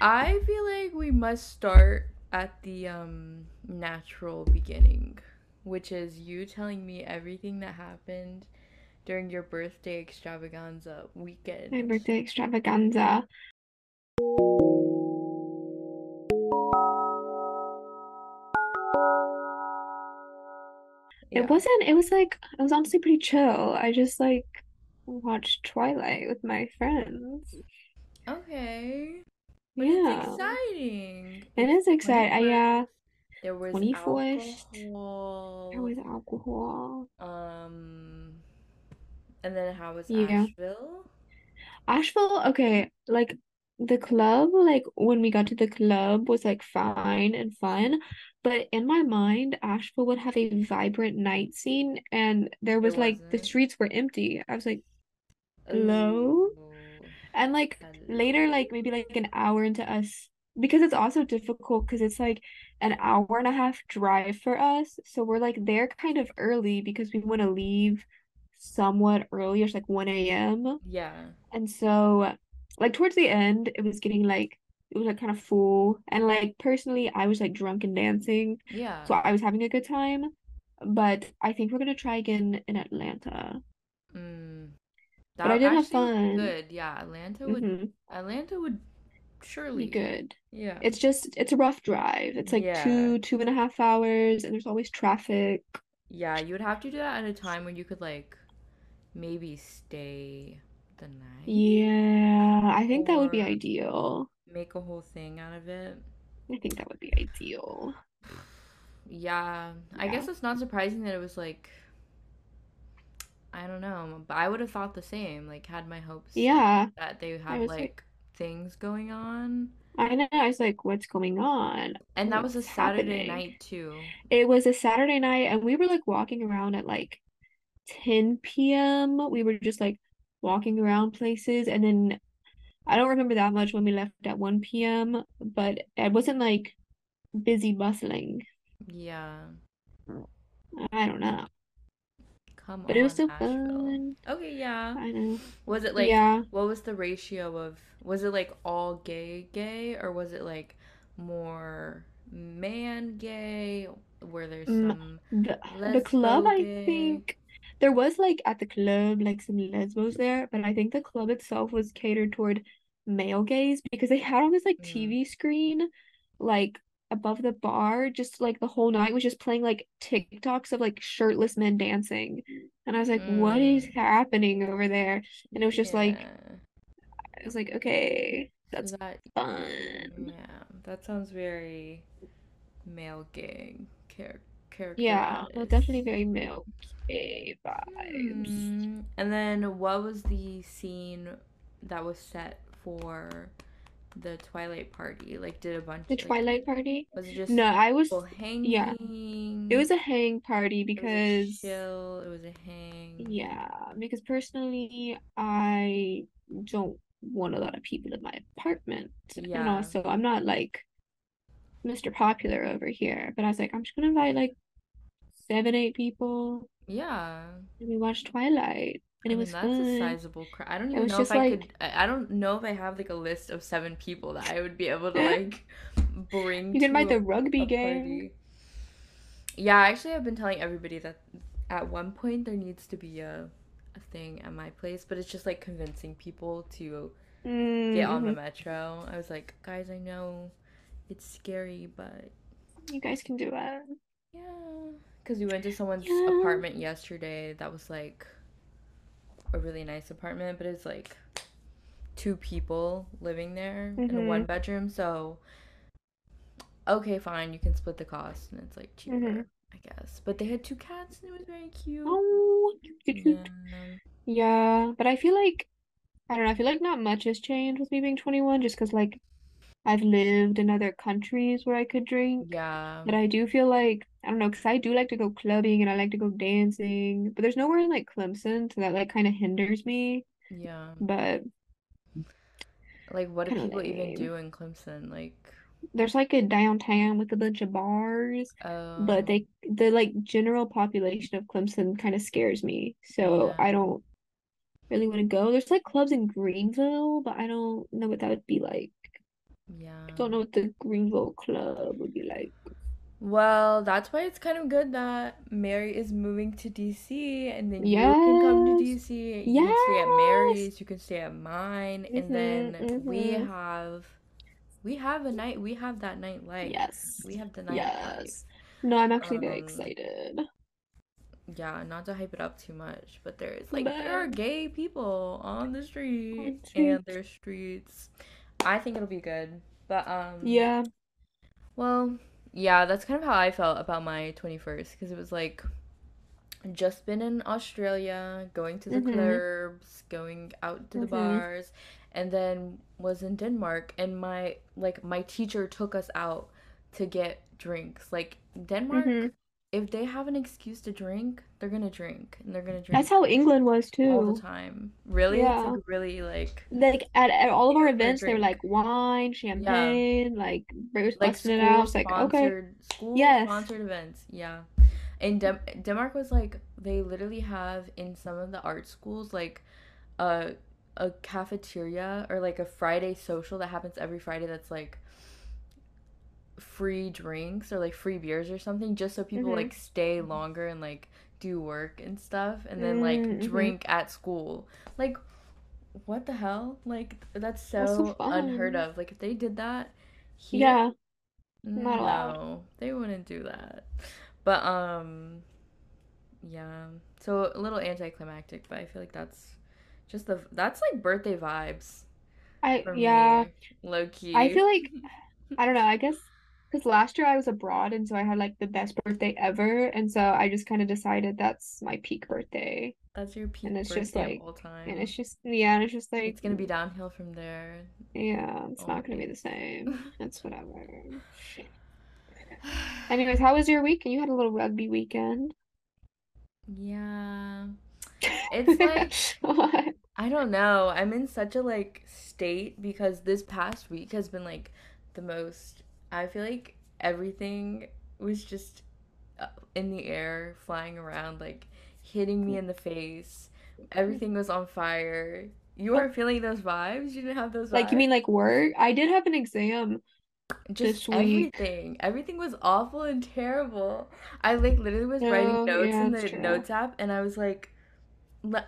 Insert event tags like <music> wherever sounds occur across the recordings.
I feel like we must start at the um natural beginning, which is you telling me everything that happened during your birthday extravaganza weekend. My birthday extravaganza. It Yeah. wasn't, it was like, it was honestly pretty chill. I just like watched Twilight with my friends. Okay. But it's Yeah, exciting. It's exciting. I, 21st. yeah, There was 21st. There alcohol. was alcohol. Um, and then how was Yeah. Asheville? Asheville, okay, like the club, like when we got to the club was like fine and fun, but in my mind, Asheville would have a vibrant night scene, and there It was like the streets were empty. I was like, hello? Ooh. And like later, like maybe like an hour into us, because it's also difficult because it's like an hour and a half drive for us. So we're like there kind of early because we want to leave somewhat early, it's like 1 a.m. Yeah. And so, like towards the end, it was getting like it was like kind of full. And like personally, I was like drunk and dancing, Yeah. so I was having a good time. But I think we're gonna try again in Atlanta. Mm. But I did have fun. good. Yeah, Atlanta would Mm-hmm. Atlanta would surely Be good. Yeah. It's just it's a rough drive. It's like Yeah. two, two and a half hours, and there's always traffic. Yeah, you would have to do that at a time when you could like maybe stay the night Yeah, I think that would be ideal. make a whole thing out of it. I think that would be ideal. <sighs> Yeah, I guess it's not surprising that it was like I don't know, um, but I would have thought the same, like had my hopes Yeah. that they have like, like things going on. I know. I was like, what's going on? And that was a Saturday happening? night too. It was a Saturday night, and we were like walking around at like 10 p.m. We were just like walking around places, and then I don't remember that much when we left at 1 p.m., but it wasn't like busy bustling. Yeah. I don't know, Come but it was on, still Asheville. fun. Okay, yeah. I know. Was it like Yeah. what was the ratio of was it like all gay gay or was it like more man gay? Were there Mm, some the the club, lesbo I think there was like at the club like some lesbos there, but I think the club itself was catered toward male gays because they had on this like Mm. TV screen like above the bar, just like the whole night was just playing like TikToks of like shirtless men dancing. And I was like, what is Mm. happening over there? And it was just like I was like, okay, that's that fun. yeah, that sounds very male gang char Yeah, well, definitely very male gay vibes. Hmm. And then what was the scene that was set for the Twilight party? Like, did a bunch, The like, Twilight party? was it No, I was, yeah, it was a hang party It was because, chill, it was a hang. yeah, because personally, I don't want a lot of people in my apartment. And also, I'm not like Mr. Popular over here, but I was like, I'm just gonna invite like seven, eight people, Yeah. and we watch Twilight, and I it mean, was that's a sizable crowd. I don't even know if I like, could, I I don't know if I have like a list of seven people that I would be able to <laughs> like bring you can invite the rugby game. Yeah, actually, I've been telling everybody that at one point there needs to be a, a thing at my place, but it's just like convincing people to get on the Mm-hmm. metro. I was like, guys, I know it's scary, but You guys can do it. yeah. Because we went to someone's Yeah. apartment yesterday that was like a really nice apartment, but it's like two people living there in a one Mm-hmm. bedroom, so okay, fine, you can split the cost and it's like Mm-hmm. cheaper, I guess. But they had two cats and it was very cute. Oh, cute, Yeah. cute. Yeah, but I feel like I don't know. I feel like not much has changed with me being 21, just because like I've lived in other countries where I could drink. Yeah. But I do feel like I don't know, because I do like to go clubbing and I like to go dancing. But there's nowhere in like Clemson, so that like kind of hinders me. Yeah. But Like what do people even do in Clemson? Like There's like a downtown with a bunch of bars, but oh, they the like general population of Clemson kind of scares me. So yeah. I don't really want to go. There's like clubs in Greenville, but I don't know what that would be like. Yeah. I Don't know what the Greenville Club would be like. Well, that's why it's kind of good that Mary is moving to DC and then you can come to DC. Yes. You can stay at Mary's, you can stay at mine, and Mm-hmm. then we Mm-hmm. have we have a night we have that nightlife. Yes. We have the nightlife. Yes. No, I'm actually very Um excited. yeah, not to hype it up too much, but there is like there are gay people on the street on and there's streets. I think it'll be good. But um Yeah. well, yeah, that's kind of how I felt about my 21st because it was like just been in Australia, going to the Mm-hmm. clubs, going out to the Mm-hmm. bars, and then was in Denmark and my like my teacher took us out to get drinks. Like Denmark, Mm-hmm. if they have an excuse to drink, they're gonna drink and they're gonna drink. That's how England was too. all the time. Really? It's Yeah. like really like Like at, at all of our events, they were like wine, Yeah. champagne, like Bray was like busting it out. It's like, okay. sponsored school Yes. sponsored events yeah and Dem- denmark was like they literally have in some of the art schools like a a cafeteria or like a friday social that happens every friday that's like free drinks or like free beers or something just so people Mm-hmm. like stay longer and like do work and stuff and then like Mm-hmm. drink at school like what the hell like that's That's so so unheard of like if they did that here Yeah, not allowed. no, they wouldn't do that. But um yeah. So a little anticlimactic, but I feel like that's just the that's like birthday vibes I yeah. me, low key. I feel like I don't know, I guess because last year I was abroad and so I had like the best birthday ever and so I just kind of decided that's my peak birthday. That's your peak. and it's just like all and it's just yeah and it's just like It's gonna be downhill from there. Yeah it's not gonna be the same. <laughs> It's whatever. Anyways how was your week? You had a little rugby weekend. Yeah. <laughs> It's like I don't know. I'm in such a like state because this past week has been like the most I feel like everything was just uh, in the air, flying around, like hitting me in the face. Everything was on fire. You weren't feeling those vibes? You didn't have those like you mean like work I did have an exam Just this week everything. Everything was awful and terrible. I like literally was writing notes yeah in the true notes app and I was like,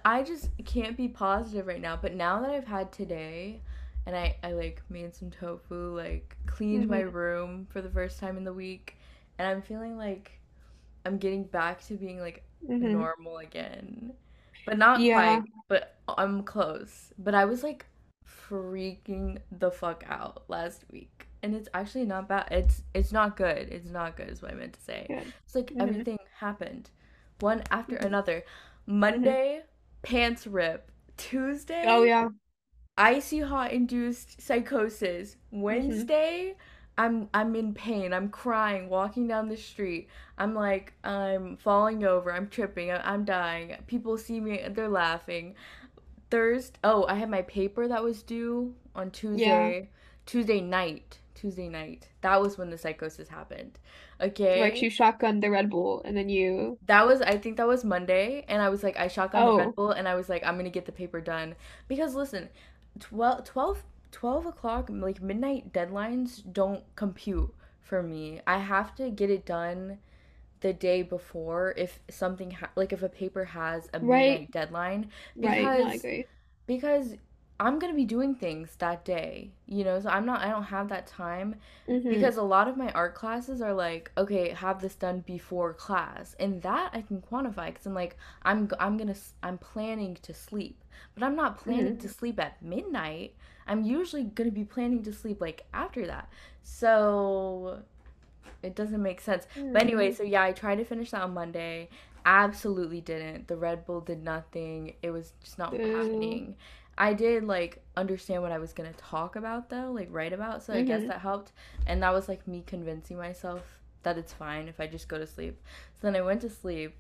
I just can't be positive right now. But now that I've had today and I, I like made some tofu, like cleaned my hmm room for the first time in the week, and I'm feeling like I'm getting back to being like hmm normal again. But not yeah quite, but I'm close. But I was like freaking the fuck out last week. And it's actually not bad. It's it's not good. It's not good is what I meant to say. good It's like hmm everything happened one after hmm another. hmm Monday, pants rip. Tuesday. Oh yeah icy hot induced psychosis. Wednesday, I'm I'm in pain. I'm crying walking down the street. I'm like I'm falling over. I'm tripping. I- I'm dying. People see me, they're laughing. Thursday, oh, I had my paper that was due on Tuesday. yeah Tuesday. Night. Tuesday night. That was when the psychosis happened. Okay. Like you shotgunned the Red Bull and then you That was, I think that was Monday, and I was like, I shotgun the oh. Red oh Bull, and I was like, I'm gonna get the paper done. Because listen, 12, 12, 12 o'clock, like midnight deadlines don't compute for me. I have to get it done the day before if something ha like if a paper has a right. midnight deadline, right. No I because agree. because I'm gonna be doing things that day, you know, so I'm not, I don't have that time hmm because a lot of my art classes are like, okay, have this done before class, and that I can quantify because I'm like, I'm I'm gonna I'm planning to sleep, but I'm not planning hmm to sleep at midnight. I'm usually gonna be planning to sleep like after that, so it doesn't make sense. But anyway, hmm so yeah, I tried to finish that on Monday. Absolutely didn't. The Red Bull did nothing. It was just not Boo. happening. I did like understand what I was gonna talk about though, like write about, so I guess hmm that helped. And that was like me convincing myself that it's fine if I just go to sleep. So then I went to sleep,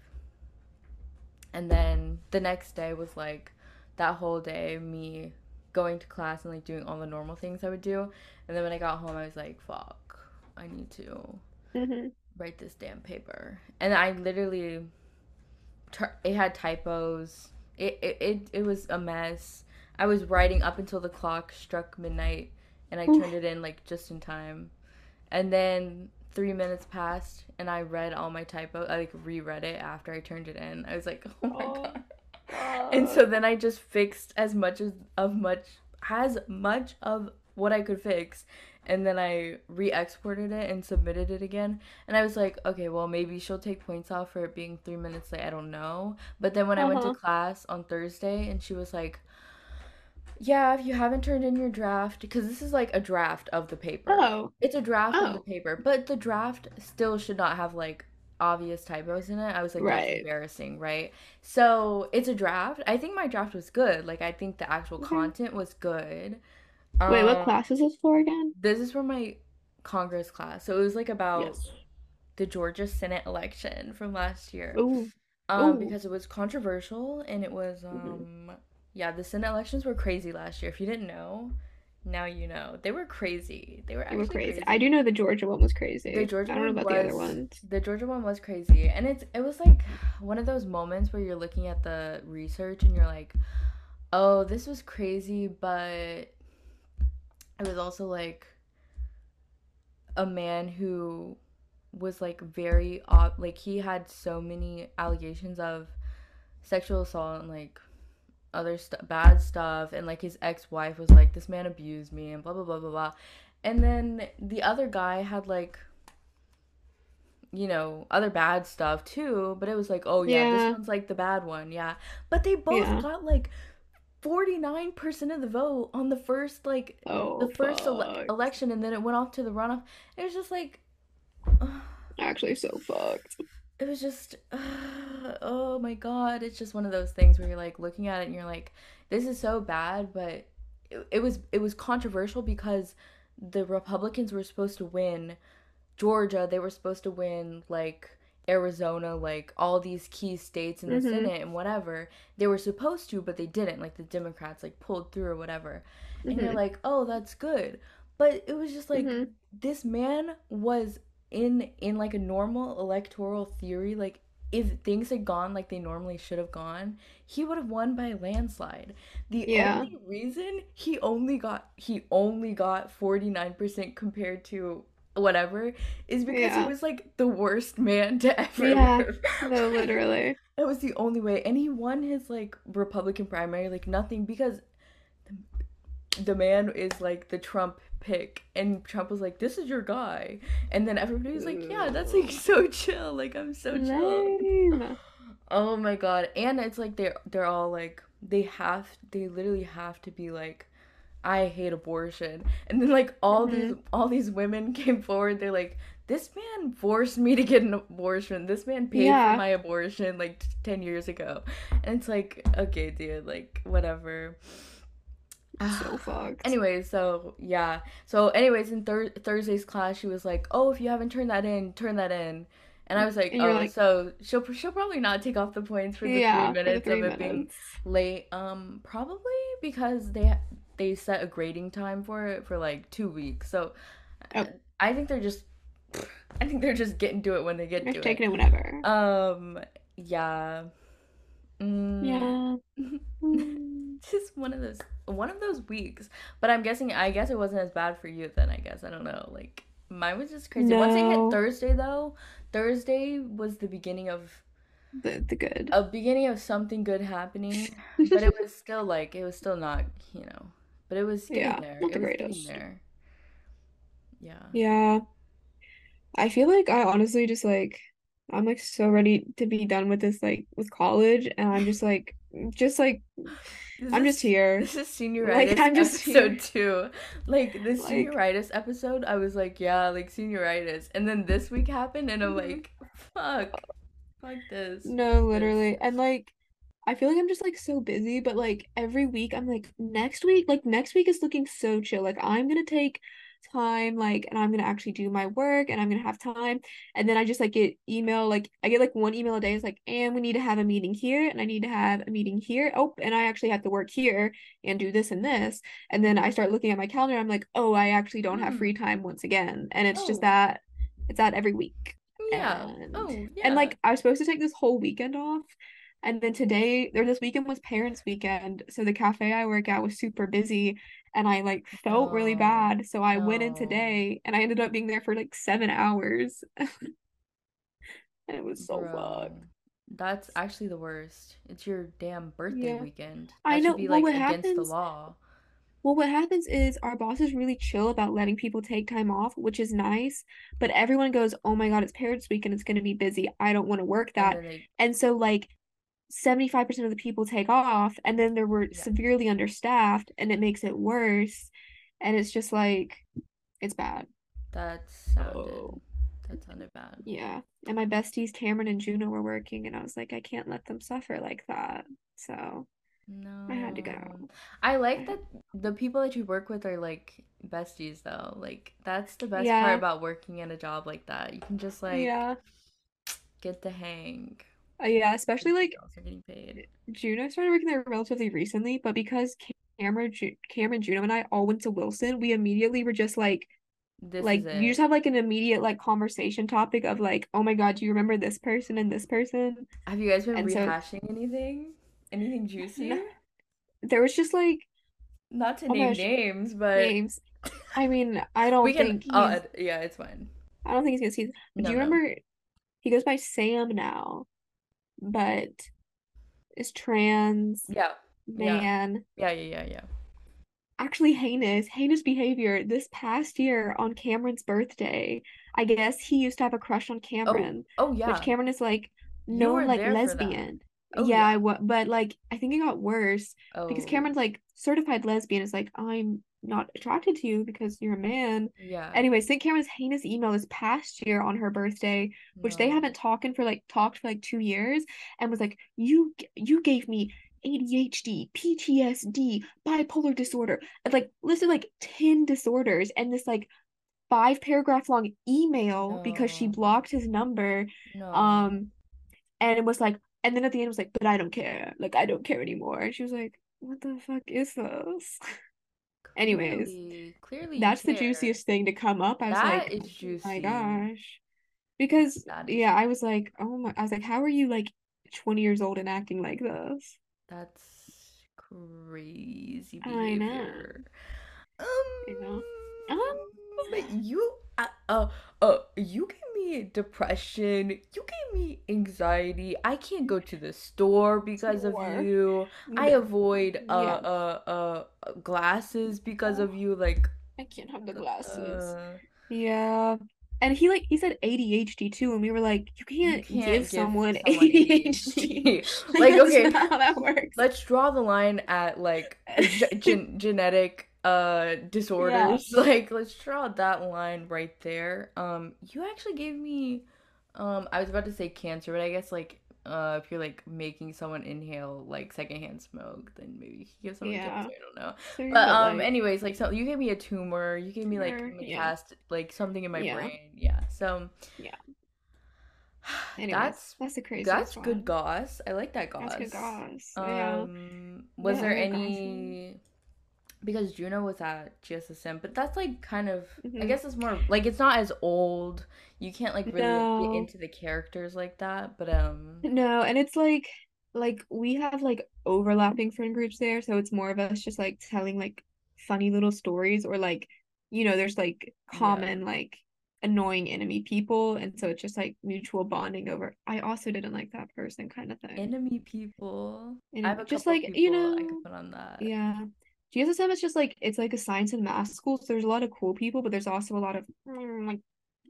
and then the next day was like that whole day me going to class and like doing all the normal things I would do. And then when I got home, I was like, fuck, I need to hmm write this damn paper. And I literally, it had typos. It, it, it, it was a mess. I was writing up until the clock struck midnight and I turned it in like just in time. And then three minutes passed, and I read all my typos. I like reread it after I turned it in. I was like, oh my Oh, god. And so then I just fixed as much as of much as much of what I could fix, and then I re-exported it and submitted it again. And I was like, okay, well maybe she'll take points off for it being three minutes late. I don't know. But then when I went to Uh-huh. class on Thursday, and she was like, yeah, if you haven't turned in your draft, because this is like a draft of the paper. Oh, It's a draft of the Oh. paper, but the draft still should not have like obvious typos in it. I was like, that's embarrassing, right? So it's a draft. I think my draft was good. Like, I think the actual Okay. content was good. wait, what Um, class is this for again? This is for my Congress class. So it was like about Yes. the Georgia Senate election from last year. Ooh. Um, Ooh. because it was controversial and it was Mhm. um yeah, the Senate elections were crazy last year. If you didn't know, now you know. They were crazy. They were They were crazy. crazy. I do know the Georgia one was crazy. The Georgia I don't know one about the other was ones. the Georgia one was crazy, and it's it was like one of those moments where you're looking at the research and you're like, oh, this was crazy, but it was also like a man who was like very odd, like he had so many allegations of sexual assault and like other st- bad stuff and like his ex-wife was like this man abused me and blah blah blah blah blah and then the other guy had like you know other bad stuff too but it was like oh yeah, Yeah. this one's like the bad one yeah but they both Yeah. got like 49% of the vote on the first like Oh, the first ele- election and then it went off to the runoff it was just like Actually, so fucked. It was just <sighs> oh my god it's just one of those things where you're like looking at it and you're like this is so bad but it, it was it was controversial because the republicans were supposed to win georgia they were supposed to win like arizona like all these key states in the Mhm. senate and whatever they were supposed to but they didn't like the democrats like pulled through or whatever and you're Mhm. like oh that's good but it was just like Mhm. this man was in in like a normal electoral theory like if things had gone like they normally should have gone he would have won by a landslide the Yeah. only reason he only got he only got 49% compared to whatever is because Yeah. he was like the worst man to ever Yeah. live. No, literally. <laughs> that was the only way and he won his like republican primary like nothing because the, the man is like the trump pick and trump was like this is your guy. And then everybody was like yeah that's like so chill. Like i'm so chill. Lame. <laughs> oh my god. And it's like they're they're all like they have they literally have to be like i hate abortion. And then like all mm-hmm. these all these women <laughs> came forward. They're like this man forced me to get an abortion. This man paid Yeah. for my abortion like t- 10 years ago. And it's like okay dude like whatever So fucked. Anyways, so yeah. So anyways, in thir- Thursday's class, she was like, "Oh, if you haven't turned that in, turn that in." And I was like, And "Oh, like- so she'll she'll probably not take off the points for the yeah, three for the minutes three of it being late. Um, probably because they they set a grading time for it for like two weeks. So Oh. I think they're just I think they're just getting to it when they get You're to taking it whenever. it. Um, yeah. Mm, yeah. <laughs> <laughs> <laughs> Just one of those one of those weeks. But i'm guessing i guess it wasn't as bad for you then i guess. I don't know. Like mine was just crazy. Once it hit thursday though thursday was the beginning of The the good. a beginning of something good happening. <laughs> But it was still like it was still not you know. But it was getting Yeah, there. not it the greatest. there. Yeah. Yeah. I feel like I honestly just like I'm like so ready to be done with this like with college. And I'm just like just like This I'm is- just here. This is senioritis Like, I'm just episode here. <laughs> two. Like this Like- senioritis episode, I was like, yeah, like senioritis, and then this week happened, and I'm Mhm. like, fuck, fuck this. No, literally. And like I feel like I'm just like so busy, but like every week I'm like next week, like next week is looking so chill. Like I'm gonna take time, like, and I'm gonna actually do my work and I'm gonna have time. And then I just like get email, like I get like one email a day. It's like, and we need to have a meeting here, and I need to have a meeting here. Oh, and I actually have to work here and do this and this. And then I start looking at my calendar. I'm like, oh, I actually don't have free mm. time once again. And it's just Oh. that it's that every week. Oh, yeah. And- oh, yeah. And like I was supposed to take this whole weekend off, And then today, or this weekend was parents' weekend, so the cafe I work at was super busy, and I like felt really oh, bad. So I went in today, and I ended up being there for like seven hours, <laughs> and it was so bro. fucked. That's actually the worst. It's your damn birthday Yeah, weekend. I That should know. be Well, like what against the happens? law. Well, what happens is our boss is really chill about letting people take time off, which is nice. But everyone goes, "Oh my God, it's Parents Week and it's going to be busy. I don't want to work that." they, And so, like, 75% of the people take off, and then they were yeah, severely understaffed, and it makes it worse. And it's just like, it's bad. that sounded, Oh, that sounded bad. yeah. And my besties, Cameron and Juno, were working, and I was like, I can't let them suffer like that. So no I had to go. I I like had, that the people that you work with are like besties though. Like that's the best part about working in a job like that. You can just like yeah, get the hang. Uh, yeah. Especially like also getting paid. Juno started working there relatively recently, but because Cameron, Ju- Cameron, Juno, and I all went to Wilson, we immediately were just like, This is like you just have like an immediate like conversation topic of like, oh my God, do you remember this person and this person? Have you guys been And so rehashing anything? Anything <laughs> juicy? there was just like, Not to oh name gosh, names, but names. I mean, <laughs> I don't can. think Oh, uh, yeah, it's fine. I don't think he's gonna see. Do No, you no. remember he goes by Sam now, but is trans Yeah, yeah, man. yeah, yeah, yeah, yeah. actually heinous, heinous behavior this past year on Cameron's birthday. I guess he used to have a crush on Oh, Cameron, oh which yeah. Cameron is like known like there for that. lesbian. Oh Yeah, yeah. I wa- but like I think it got worse because Oh Cameron's like certified lesbian is like I'm not attracted to you because you're a man. yeah. Anyway, sent Cameron's heinous email this past year on her birthday, which they haven't talked in for like talked for like two years, and was like, "You you gave me ADHD, PTSD, bipolar disorder, and like listed like 10 disorders and this like five paragraph long email because she blocked his number. No. Um, and it was like, and then at the end it was like, but I don't care. Like, I don't care anymore. And she was like, what the fuck is this? <laughs> Anyways, Clearly, clearly that's the juiciest thing to come up. I was That like, is oh my gosh. Because, yeah, I was like, oh my, I was like, how are you like 20 years old and acting like this? That's crazy I know. behavior. You know? Um, Um, you, uh, uh, uh, you gave me depression. You gave me anxiety. I can't go to the store because of store. you. I avoid uh yeah. uh uh glasses because of you. Like, I can't have the glasses. uh, Yeah. And he like he said ADHD too, and we were like, you you can't give can't give someone <laughs> someone ADHD. ADHD. <laughs> <laughs> Like Like, that's okay, not how that works. let's draw the line at like ge- gen- genetic uh Yeah. disorders <laughs> like let's draw that line right there um you actually gave me um i was about to say cancer but i guess like uh if you're like making someone inhale like secondhand smoke then maybe you give someone Yeah. cancer i don't know Sorry, but um like anyways like so you gave me a tumor you gave me like. Yeah. metast like something in my Yeah. brain yeah so Yeah. <sighs> Anyways, that's that's a crazy. that's good goss i like that That's good goss goss. Yeah. um was What there any? Because Juno was at GSSM, but that's like kind of I hmm guess it's more like it's not as old. You can't like really like get into the characters like that, but um No, and it's like like we have like overlapping friend groups there, so it's more of us just like telling like funny little stories or like you know, there's like yeah. common like annoying enemy people and so it's just like mutual bonding over I also didn't like that person kind of thing. Enemy people. I have And a just like, you people I know, could put on that. yeah. GSSM is just like it's like a science and math school, so there's a lot of cool people, but there's also a lot of mm, like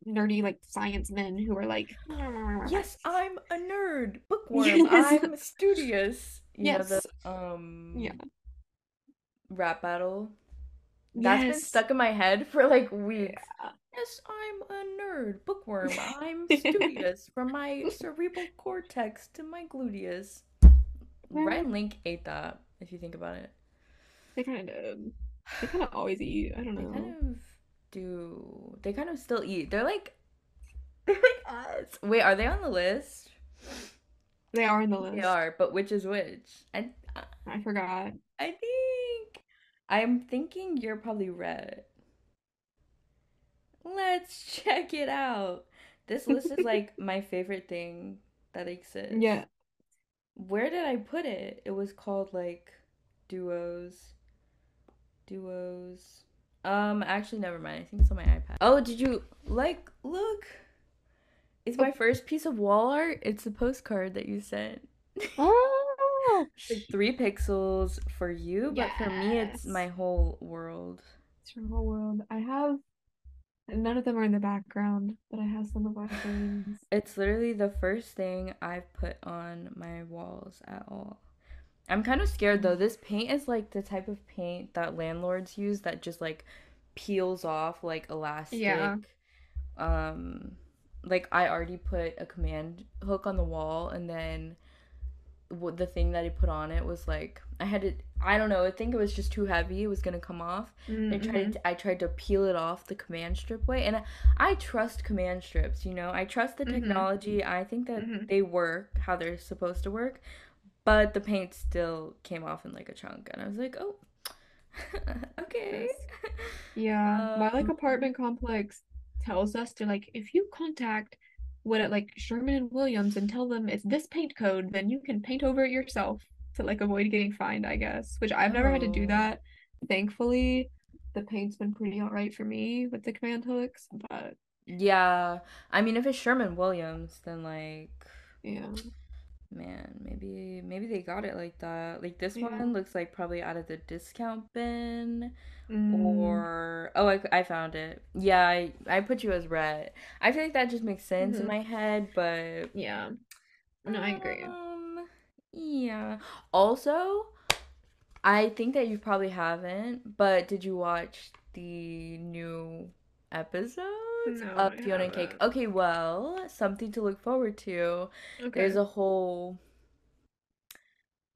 nerdy like science men who are like Yes, I'm a nerd. <laughs> Bookworm. yes I'm studious. You know the yes yeah um rap battle. That's been yes stuck in my head for like weeks. yeah Yes, I'm a nerd. Bookworm. I'm <laughs> studious from my cerebral cortex to my gluteus. <laughs> Rhett & Link ate that, if you think about it. They kind of did. They kind of always eat. I don't They kind know. of do. They kind of still eat. They're like, <laughs> they're like us. Wait, are they on the list? They are in the list. They are, but which is which? I, uh, I forgot. I think I'm thinking you're probably red. Let's <laughs> check it out. This list is like <laughs> my favorite thing that exists. Yeah. where did I put it? It was called like duos. Duos. Um, actually, never mind. I think it's on my iPad. Oh, did you like look? It's my first piece of wall art. It's a postcard that you sent. <laughs> Oh, like three pixels for you, but for me, it's my whole world. it's your whole world. I have none of them are in the background, but I have some of our frames. It's literally the first thing I've put on my walls at all. I'm kind of scared though. This paint is like the type of paint that landlords use that just like peels off like elastic. Yeah. Um like I already put a command hook on the wall and then the thing that I put on it was like I had to I don't know, I think it was just too heavy. It was going to come off. I Mhm. tried to, I tried to peel it off the command strip way and I, I trust command strips, you know. I trust the Mhm. technology. I think that Mhm. they work how they're supposed to work. But the paint still came off in like a chunk and I was like, "Oh. <laughs> okay." <laughs> Yeah, my like Um, apartment complex tells us to like if you contact what at like Sherman and Williams and tell them it's this paint code, then you can paint over it yourself to like avoid getting fined, I guess. Which I've never had to do Oh. that. Thankfully, the paint's been pretty all right for me with the command hooks, but Yeah. I mean, if it's Sherman Williams, then like yeah. Man, maybe maybe they got it like that. Like this Yeah. one looks like probably out of the discount bin. Mm, Or oh, I, I found it. Yeah, I I put you as red. I feel like that just makes sense in Mhm. my head, but yeah. No, I agree. um, yeah. Also, I think that you probably haven't, but did you watch the new episodes No, of I Fiona and Cake? Okay, well, something to look forward to. Okay. There's a whole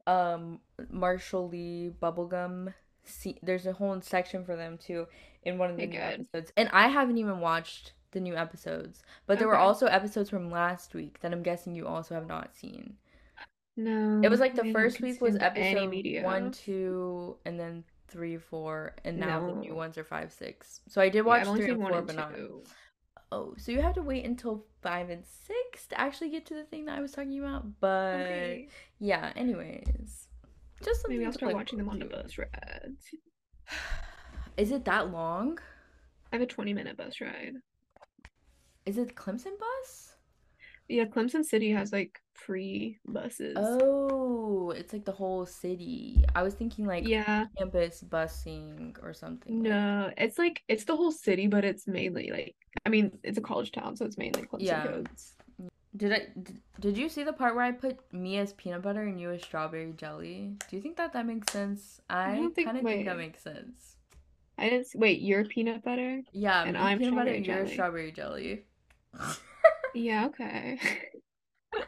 um Marshall Lee bubblegum see there's a whole section for them too in one of the Okay, new good. episodes. And I haven't even watched the new episodes, but there were also episodes from last week that I'm guessing you also have not seen. No, It was like the first week was episode one, two, and then three, four, and now the new ones are five, six. So I did watch I've three and four, and but not. Oh, so you have to wait until five and six to actually get to the thing that I was talking about. But Okay. yeah, anyways, just something Maybe I'll start watching them on the bus rides. Is it that long? I have a 20 minute bus ride. Is it Clemson bus? Yeah, Clemson City has like free buses. Oh, it's like the whole city. I was thinking like Yeah, campus busing or something. like- no, it's like it's the whole city, but it's mainly like I mean, it's a college town, so it's mainly Clemson Yeah. codes. Did I did, did you see the part where I put me as peanut butter and you as strawberry jelly? Do you think that that makes sense? I don't kind of think that makes sense. I didn't wait, you're peanut butter? Yeah, And I'm peanut butter, strawberry you're strawberry jelly. Yeah, okay. <laughs>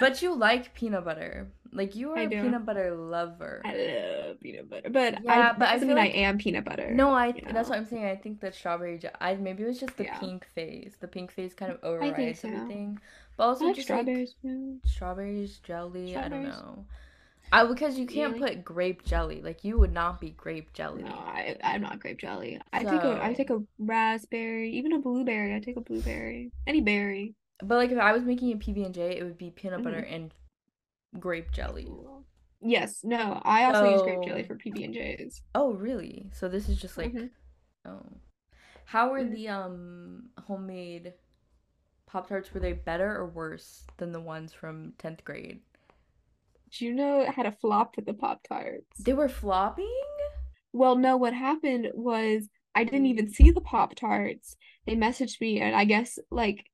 But you like peanut butter. Like you are I a do. peanut butter lover. I love peanut butter, but Yeah, I but I mean like- I am peanut butter. No, I you that's what I'm saying. I think that strawberry. I maybe it was just the Yeah. pink phase. The pink phase kind of overrides so. everything. But also like just like strawberries too. strawberries jelly. I don't know. I because you can't Really? put grape jelly. Like you would not be grape jelly. No, I I'm not grape jelly. I take a I take a raspberry, even a blueberry. I take a blueberry. Any berry. But like if I was making a PB and J, it would be peanut Mm-hmm. butter and grape jelly. Yes, no, I also use grape jelly for PB and J's. Oh really? So this is just like Mhm. oh. How were Mhm. the um homemade Pop Tarts? Were they better or worse than the ones from tenth grade? Do you know it had a flop with the Pop Tarts? They were flopping. Well, no, what happened was I didn't even see the Pop Tarts. They messaged me and I guess like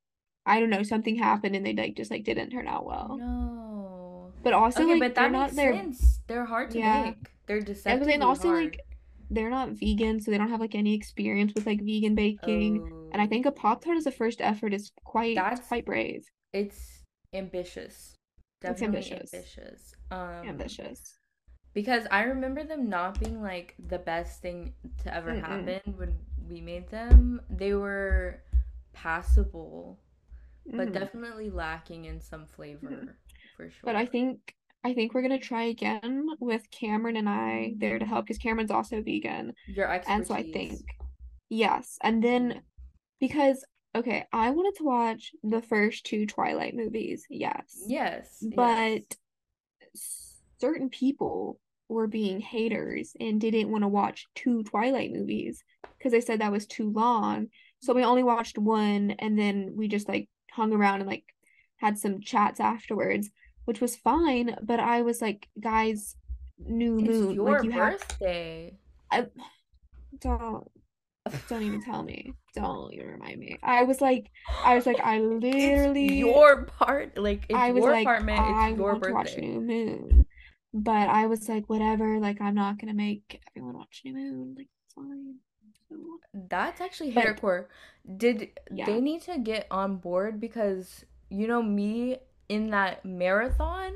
I don't know, something happened and they like just like didn't turn out well. No. But also Okay, like but they're that not makes they're sense. They're hard to Yeah. make. They're and deceptively then also hard. like they're not vegan, so they don't have like any experience with like vegan baking. And I Oh. think a Pop Tart as a first effort is quite That's- quite brave. it's ambitious. Definitely ambitious. ambitious. Um, Ambitious. Because I remember them not being like the best thing to ever Mm-mm. happen when we made them. They were passable, but Mhm. definitely lacking in some flavor for sure. But I think I think we're gonna try again with Cameron and I there to help because Cameron's also vegan. your And so I think yes. And then because okay, I wanted to watch the first two Twilight movies, yes. Yes. But yes. certain people were being haters and didn't want to watch two Twilight movies because they said that was too long. So we only watched one and then we just like hung around and like had some chats afterwards, which was fine. But I was like, guys, new It's moon. your Like you have birthday. I don't don't even tell me. Don't even remind me. I was like I was like I literally It's your part. Like it's I was your like apartment. I It's your want to watch birthday. New Moon. But I was like whatever, like I'm not gonna make everyone watch New Moon. Like it's fine. That's actually But- hatercore. Did Yeah. they need to get on board because you know me in that marathon,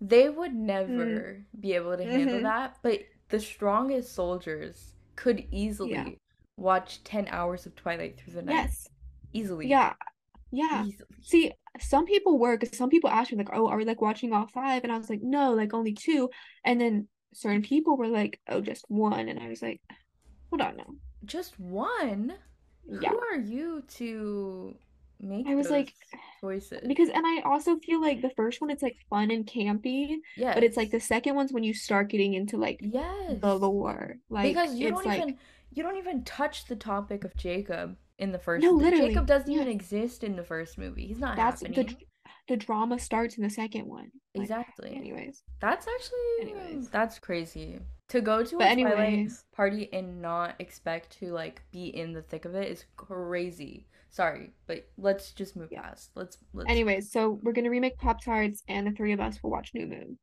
they would never be able to handle Mhm. that. But the strongest soldiers could easily Yeah. Watch ten hours of Twilight through the night. yes. Easily. Yeah. Yeah. Easily. See, some people were because some people asked me like, "Oh, are we like watching all five? And I was like, "No, like only two. And then certain people were like, "Oh, just one." And I was like, "Hold on now." Just one? Yeah. Who are you to make I was like- choices? Because and I also feel like the first one it's like fun and campy, Yeah. but it's like the second one's when you start getting into like yes. the lore. Like because you don't like even you don't even touch the topic of Jacob in the first No, movie. literally, Jacob doesn't even exist in the first movie. He's not that's the happening. dr- the drama starts in the second one. Like, exactly. anyways. That's actually Anyways. that's crazy. To go to a But Twilight party and not expect to like be in the thick of it is crazy. Sorry, but let's just move Yeah. past. Let's let's Anyways, so we're gonna remake Pop Tarts and the three of us will watch New Moon.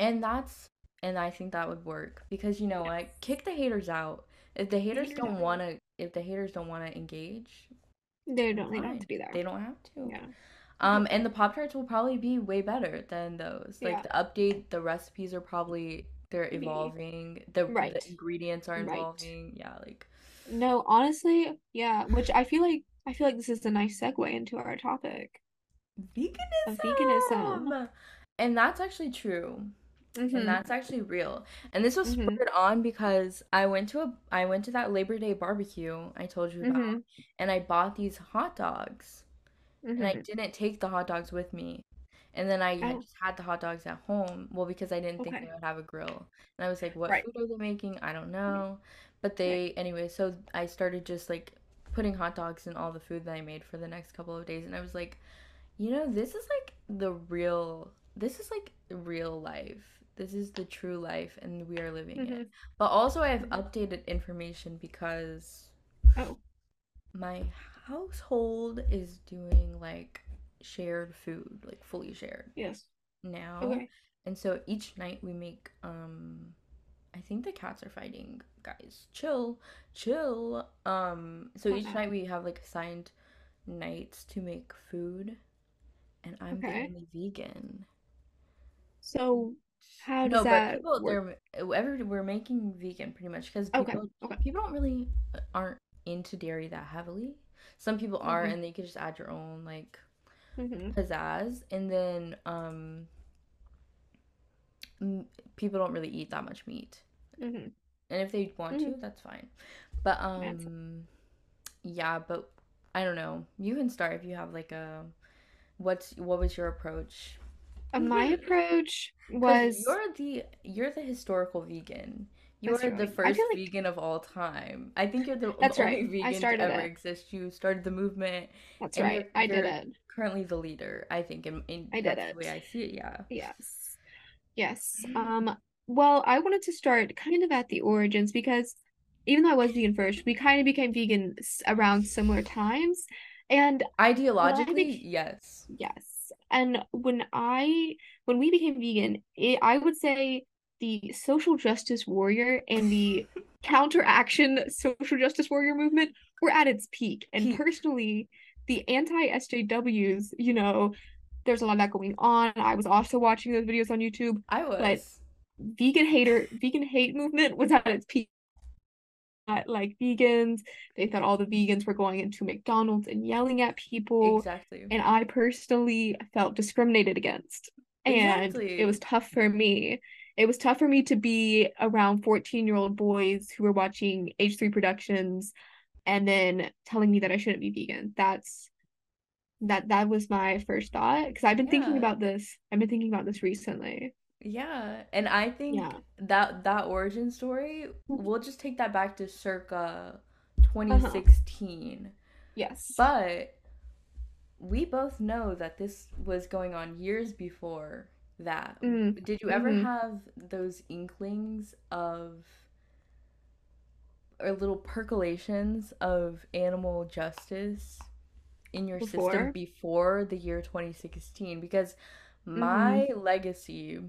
And that's and I think that would work because you know what? Kick the haters out. If the haters don't want to if the haters don't want to engage, They don't they don't have to be there. They don't have to. Yeah. Um and the Pop Tarts will probably be way better than those. Like Yeah. the update, the recipes are probably they're evolving. The, Right. the ingredients are Right. evolving. Yeah, like No, honestly, yeah, which I feel like I feel like this is a nice segue into our topic. veganism. veganism. And that's actually true. Mhm. and that's actually real. And this was Mhm. spurred on because I went to a I went to that Labor Day barbecue I told you about, Mhm. and I bought these hot dogs, and I Mhm. didn't take the hot dogs with me. And then I had Oh. just had the hot dogs at home. Well, because I didn't think Okay. they would have a grill. And I was like, what Right. food are they making? I don't know. But they anyway, so I started just like putting hot dogs in all the food that I made for the next couple of days and I was like, you know, this is like the real this is like real life. This is the true life and we are living it. Mhm. But also I have updated information because Oh. my household is doing like shared food, like fully shared Yes. now. Okay. And so each night we make um I think the cats are fighting, guys. Chill, chill. Um so each night we have like assigned nights to make food and I'm the only vegan. So how no, does but that people work? they're every we're making vegan pretty much because people Okay. people don't really uh, aren't into dairy that heavily. Some people are Mhm. and they could just add your own like Mhm. pizzazz and then um m- people don't really eat that much meat Mhm. and if they want to that's fine but That's- um yeah but i don't know you can start if you have like a what's what was your approach my approach was you're the you're the historical vegan you're That's the first like- vegan of all time i think you're the That's only right. Vegan to ever it. exist you started the movement that's right. you're- I did it. currently the leader i think in, in I did that's the way i see it yeah Yes. Yes. Um, well, I wanted to start kind of at the origins because even though I was vegan first, we kind of became vegan around similar times. And Ideologically, yes. yes, and when I when we became vegan, it, I would say the social justice warrior and the <laughs> counteraction social justice warrior movement were at its peak. And personally, the anti-SJWs, you know, there's a lot of that going on. I was also watching those videos on YouTube. I was. Vegan hater, vegan hate movement was at its peak. Like vegans, they thought all the vegans were going into McDonald's and yelling at people exactly. and I personally felt discriminated against. And Exactly. it was tough for me. It was tough for me to be around 14 year old boys who were watching H3 Productions and then telling me that I shouldn't be vegan. That's that that was my first thought because I've been thinking about this. I've been thinking about this recently. Yeah. And I think Yeah. that that origin story, we'll just take that back to circa Uh-huh. 2016. Yes. But we both know that this was going on years before that. Mm. Did you ever Mm-hmm. have those inklings of or little percolations of animal justice in your system Before. before the year 2016? Because Mm-hmm. my legacy,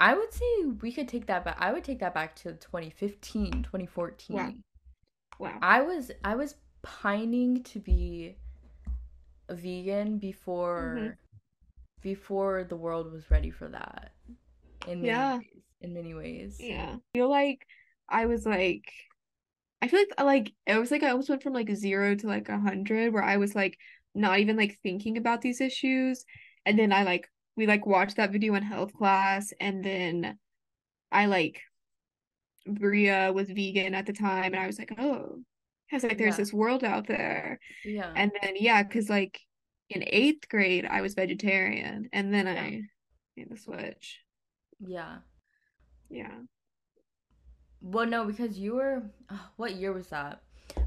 I would say we could take that back. I would take that back to 2015, twenty Wow. Wow. I was I was pining to be a vegan Mm-hmm. before before the world was ready for that in many Yeah. ways in many ways Yeah. I feel like I was like I feel like I like it was like I almost went from like zero to like a hundred where I was like not even like thinking about these issues. And then I like we like watched that video in health class and then I like Bria was vegan at the time and I was like, oh, I was like, there's yeah this world out there. yeah And then yeah, because like in eighth grade I was vegetarian and then yeah I made the switch. yeah Yeah. well no because you were uh, what year was that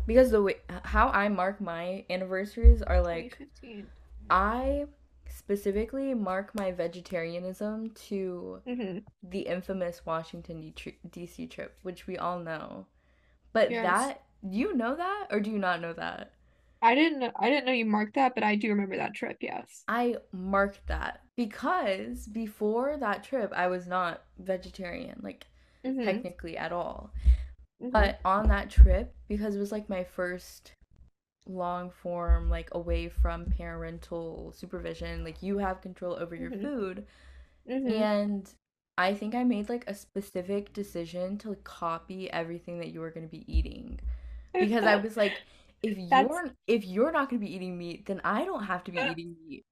because the way how I mark my anniversaries are like 2015. I specifically mark my vegetarianism to Mm-hmm. the infamous Washington D.C. trip, which we all know. But Yes. that, you know that or do you not know that? I didn't know, I didn't know you marked that, but I do remember that trip, yes. I marked that because before that trip, I was not vegetarian, like Mm-hmm. technically at all. Mm-hmm. But on that trip, because it was like my first long form, like away from parental supervision, like you have control over your Mm-hmm. food, Mm-hmm. And I think I made like a specific decision to like, copy everything that you were going to be eating <laughs> because I was like if That's you're if you're not going to be eating meat, then I don't have to be <laughs> eating meat.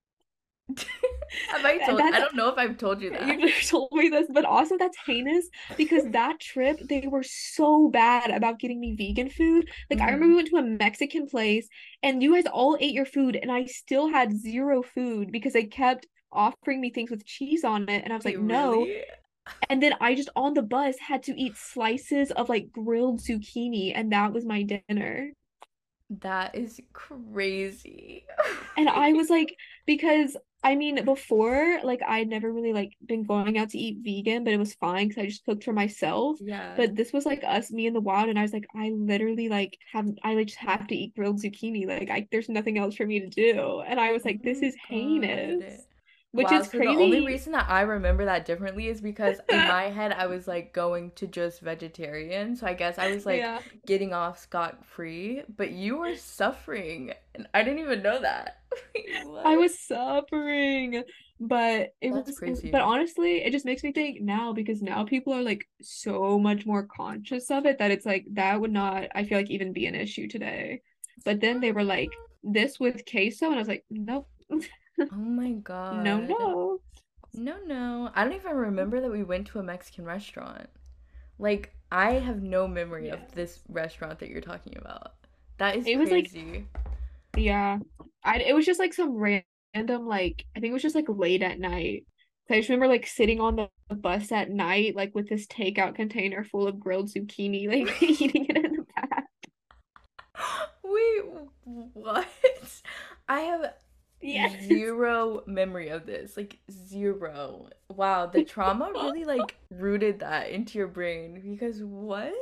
Have I <laughs> told I don't know if I've told you that. you just <laughs> told me this, but also that's heinous because that trip they were so bad about getting me vegan food. Like I remember Mhm. we went to a Mexican place and you guys all ate your food and I still had zero food because they kept offering me things with cheese on it and I was Wait, like, no. really? And then I just on the bus had to eat slices of like grilled zucchini and that was my dinner. That is crazy. And I was <laughs> like, because I mean, before, like, I'd never really like been going out to eat vegan, but it was fine because I just cooked for myself. yeah. But this was like us, me in the wild, and I was like, I literally like have I like just have to eat grilled zucchini. Like, I there's nothing else for me to do. And I was Oh like, this oh my is God. heinous, which Wow, is so the only reason that I remember that differently is because in my <laughs> head I was like going to just vegetarian. So I guess I was like Yeah. getting off scot free, but you were suffering and I didn't even know that. <laughs> I was suffering, but it That's was, crazy. but honestly, it just makes me think now because now people are like so much more conscious of it that it's like that would not, I feel like, even be an issue today. But then they were like, mm. this with queso, and I was like, nope, <laughs> <laughs> Oh my God. no. No, no. No. I don't even remember that we went to a Mexican restaurant. Like, I have no memory of this restaurant that you're talking about. That is It was like, crazy. yeah, I, it was just like some random, like, I think it was just like late at night. So I just remember like sitting on the bus at night, like with this takeout container full of grilled zucchini, <laughs> like eating it in the back. <laughs> Wait, what? I have Yes. zero memory of this. Like zero. Wow, the trauma <laughs> really like rooted that into your brain because what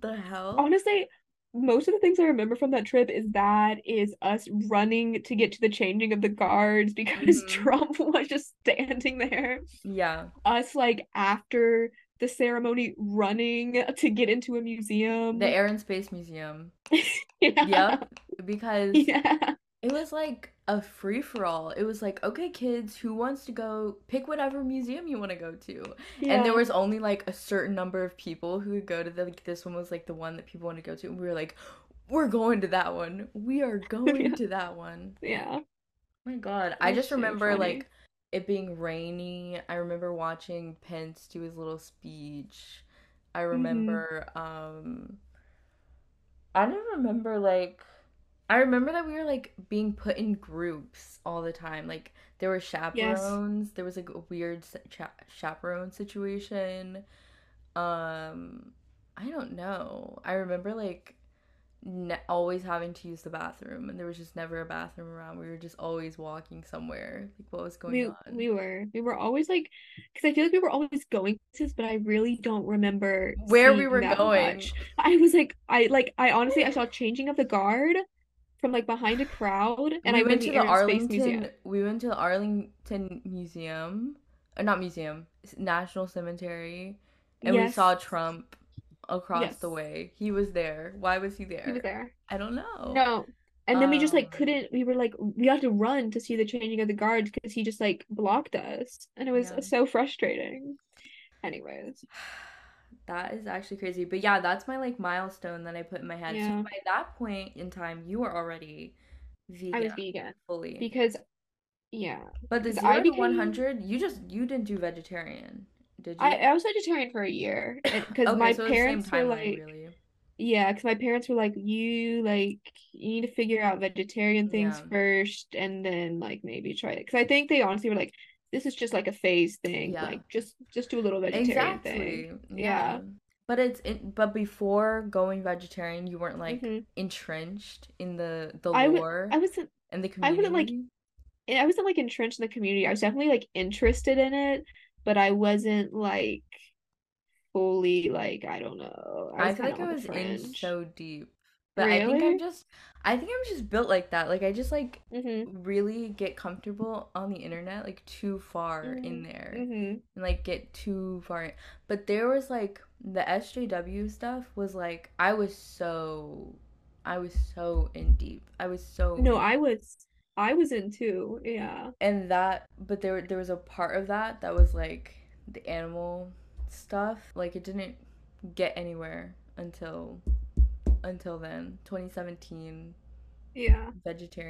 the hell? Honestly, most of the things I remember from that trip is that is us running to get to the changing of the guards because Mhm. Trump <laughs> was just standing there. Yeah. Us like after the ceremony running to get into a museum. The Air and Space Museum. <laughs> Yeah. Yep. Because Yeah. It was like a free for all. It was like, okay, kids, who wants to go pick whatever museum you want to go to? Yeah. And there was only like a certain number of people who would go to the like this one was like the one that people want to go to. And we were like, we're going to that one. We are <laughs> going Yeah. to that one. Yeah. Oh my god. It I just so remember funny. like it being rainy. I remember watching Pence do his little speech. I Mm-hmm. remember um I don't remember like I remember that we were like being put in groups all the time. Like there were Yes. chaperones. There was like a weird cha- chaperone situation. Um, I don't know. I remember like ne- always having to use the bathroom, and there was just never a bathroom around. We were just always walking somewhere. Like what was going We on? we were we were always like because I feel like we were always going places, but I really don't remember Where we were going. much. I was like I like I honestly I saw changing of the guard from like behind a crowd, and we I went to the Space Arlington. Museum. We went to the Arlington Museum, or not museum, National Cemetery, and we saw Trump across the way. He was there. Why was he there? he was there. I don't know. No. And then we just like Um, couldn't, we were like, we had to run to see the changing of the guards because he just like blocked us. And it was yeah. so frustrating. Anyways, That is actually crazy. But yeah, that's my like milestone that I put in my head. So yeah, by that point in time, you were already vegan. I was vegan fully. because, yeah, But the I zero to 100, you just you didn't do vegetarian, did I, you? I was vegetarian for a year because <laughs> Okay, my so parents were like, really. yeah, because my parents were like, you like, you need to figure out vegetarian things Yeah. first and then like maybe try it. Because I think they honestly were like, this is just like a phase thing. Yeah. Like, just just do a little vegetarian thing. Exactly. Yeah. Yeah. But it's in, but before going vegetarian, you weren't like hmm entrenched in the the I lore I wasn't, and the community. I wouldn't like. I wasn't like entrenched in the community. I was definitely like interested in it, but I wasn't like fully like, I don't know. I I feel like I was in so deep. But I think I'm just I think I'm just built like that. Like I just like Mm-hmm. really get comfortable on the internet like too far in Mm-hmm. there Mm-hmm. and like get too far in. But there was like the SJW stuff was like I was so I was so in deep. I was so No, in I was, I was in too. Yeah. and that but there there was a part of that that was like the animal stuff like it didn't get anywhere until until then 2017 Yeah.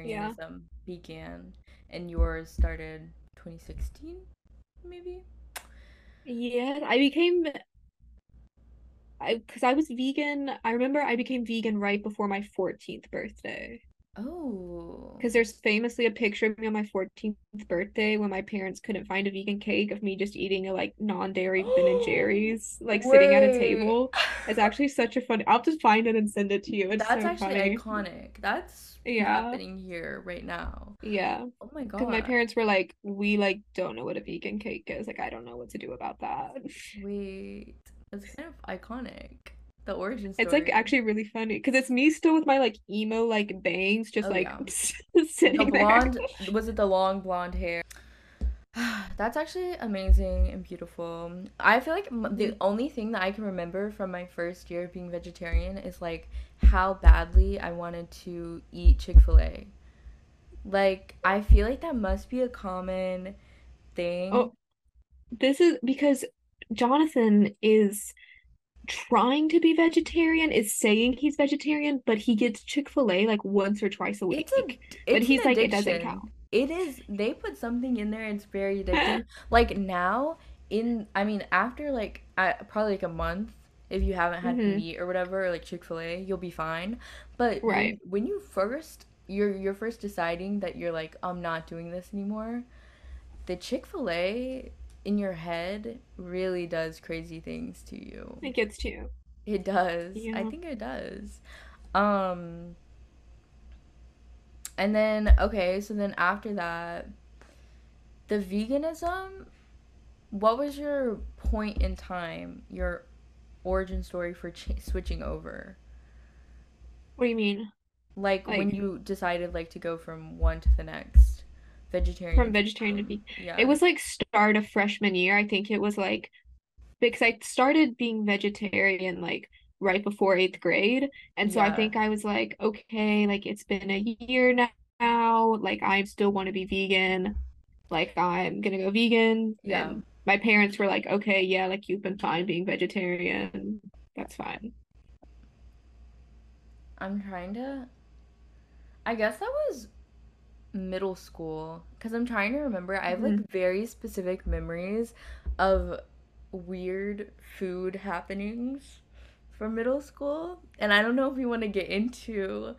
Yeah. vegetarianism began and yours started 2016 maybe Yeah. I became, I, because I was vegan. I remember I became vegan right before my 14th birthday. Oh Because there's famously a picture of me on my 14th birthday when my parents couldn't find a vegan cake of me just eating a like non-dairy Ben and <gasps> Jerry's, like sitting at a table. It's actually such a fun. I'll just find it and send it to you. It's that's so actually funny. iconic that's Yeah. happening here right now Yeah. oh my god. Because my parents were like, we like don't know what a vegan cake is. Like, I don't know what to do about that. wait that's kind of iconic the origin It's like actually really funny because it's me still with my like emo like bangs, just oh like yeah <laughs> The sitting there. <laughs> was it the long blonde hair? <sighs> That's actually amazing and beautiful. I feel like the Mhm. only thing that I can remember from my first year of being vegetarian is like how badly I wanted to eat Chick fil A. Like, I feel like that must be a common thing. Oh, this is because Jonathan is trying to be vegetarian, is saying he's vegetarian, but he gets Chick-fil-A like once or twice a It's a, week. But it's he's like, it doesn't count. It is, they put something in there, it's very <laughs> addicting. Like now, in, I mean, after like, I, probably like a month, if you haven't had hmm meat or whatever, or like Chick-fil-A, you'll be fine. But when, Right. when you first, you're, you're first deciding that you're like, I'm not doing this anymore, the Chick-fil-A in your head really does crazy things to you. It gets to you. It does. I think it does. Um, and then okay, so then after that, the veganism, what was your point in time, your origin story for ch switching over? What do you mean? Like when you decided like to go from one to the next, vegetarian from vegetarian to vegan. Yeah. It was like start of freshman year. I think it was like because I started being vegetarian like right before eighth grade. And so I think I was like, okay, like it's been a year now. Like I still want to be vegan. Like I'm gonna go vegan. Yeah. And my parents were like, okay, yeah, like you've been fine being vegetarian. That's fine. I'm trying to I guess that was middle school because I'm trying to remember. I have like mm-hmm. very specific memories of weird food happenings from middle school, and I don't know if you want to get into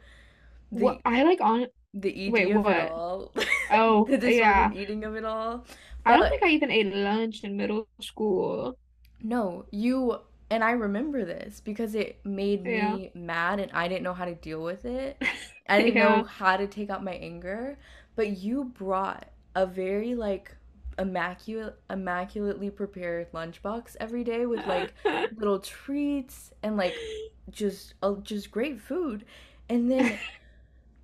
What the I like on the wait, ED of it all, <laughs> Oh, the yeah. eating of it all. I don't think I even ate lunch in middle school. no, you and I remember this because it made Yeah. me mad and I didn't know how to deal with it. <laughs> I didn't know how to take out my anger, but you brought a very like immaculate immaculately prepared lunchbox every day with like <laughs> little treats and like just uh, just great food. And then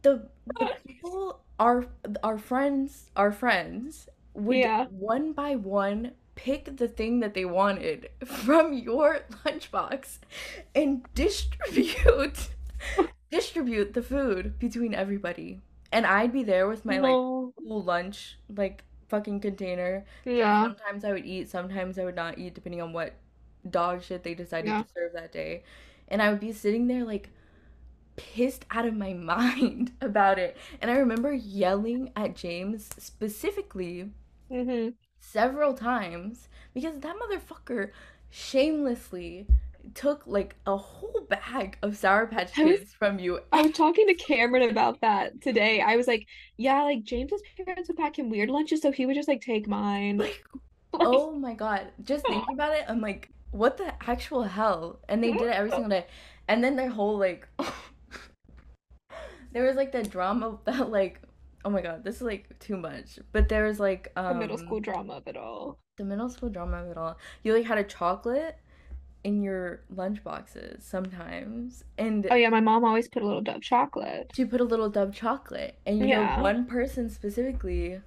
the the <laughs> people our our friends our friends would Yeah. one by one pick the thing that they wanted <laughs> from your lunchbox and distribute distribute the food between everybody. And I'd be there with my like No. full lunch like fucking container. Yeah. Sometimes I would eat, sometimes I would not eat depending on what dog shit they decided Yeah. to serve that day. And I would be sitting there like pissed out of my <laughs> mind about it. And I remember yelling at James specifically hmm several times because that motherfucker shamelessly took like a whole bag of Sour Patch I was Kids from you. I was talking to Cameron about that today. I was like, yeah, like James's parents would pack him weird lunches, so he would just like take mine. Like, <laughs> Like, oh my god. Just thinking about it, I'm like, what the actual hell? And they did it every single day. And then their whole like <laughs> there was like the drama that like oh my god, this is like too much. But there was like the middle um school drama of it all. the middle school drama of it all. You like had a chocolate in your lunch boxes sometimes. And Oh yeah, my mom always put a little Dove chocolate. she put a little Dove chocolate. And you know, one person specifically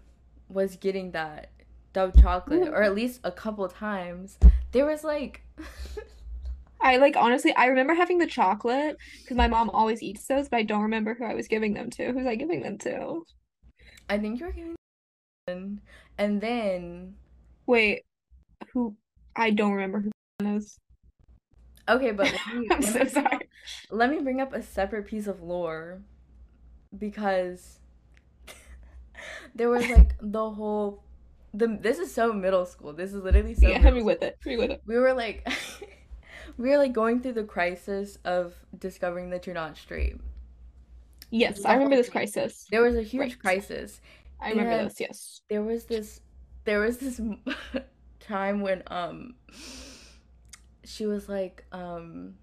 was getting that Dove chocolate, mm. or at least a couple times. There was like <laughs> I like honestly, I remember having the chocolate because my mom always eats those, but I don't remember who I was giving them to. Who was I giving them to? I think you were giving one, and then Wait, who? I don't remember who is. Okay, but let me <laughs> I'm let so me bring up, sorry. let me bring up a separate piece of lore because <laughs> there was like the whole the this is so middle school. This is literally so Yeah, <laughs> hit me with it. Hit me with it. We were like we were like going through the crisis of discovering that you're not straight. Yes, I remember this crisis. There was a huge Right. crisis. I remember this, yes. there was this there was this time when um she was like um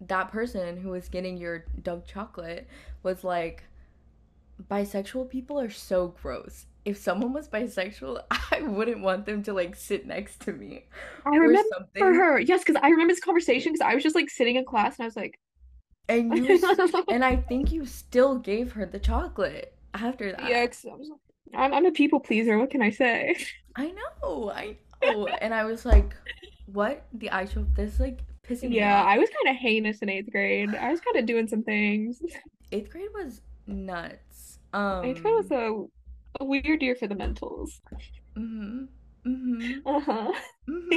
that person who was getting your Dove chocolate was like bisexual people are so gross. If someone was bisexual, <laughs> I wouldn't want them to like sit next to me I remember something. her. Yes, because I remember this conversation because I was just like sitting in class and I was like, And <laughs> you and I think you still gave her the chocolate after that. yeah, I I'm I'm a people pleaser. What can I say? <laughs> I know, I know. And I was like, what? The actual this like pissing me Yeah. I was kind of heinous in eighth grade. I was kind of doing some things. <laughs> Eighth grade was nuts. Um, Eighth grade was Um, a, a weird year for the mentals. mm-hmm, mm-hmm, Uh-huh. mm-hmm.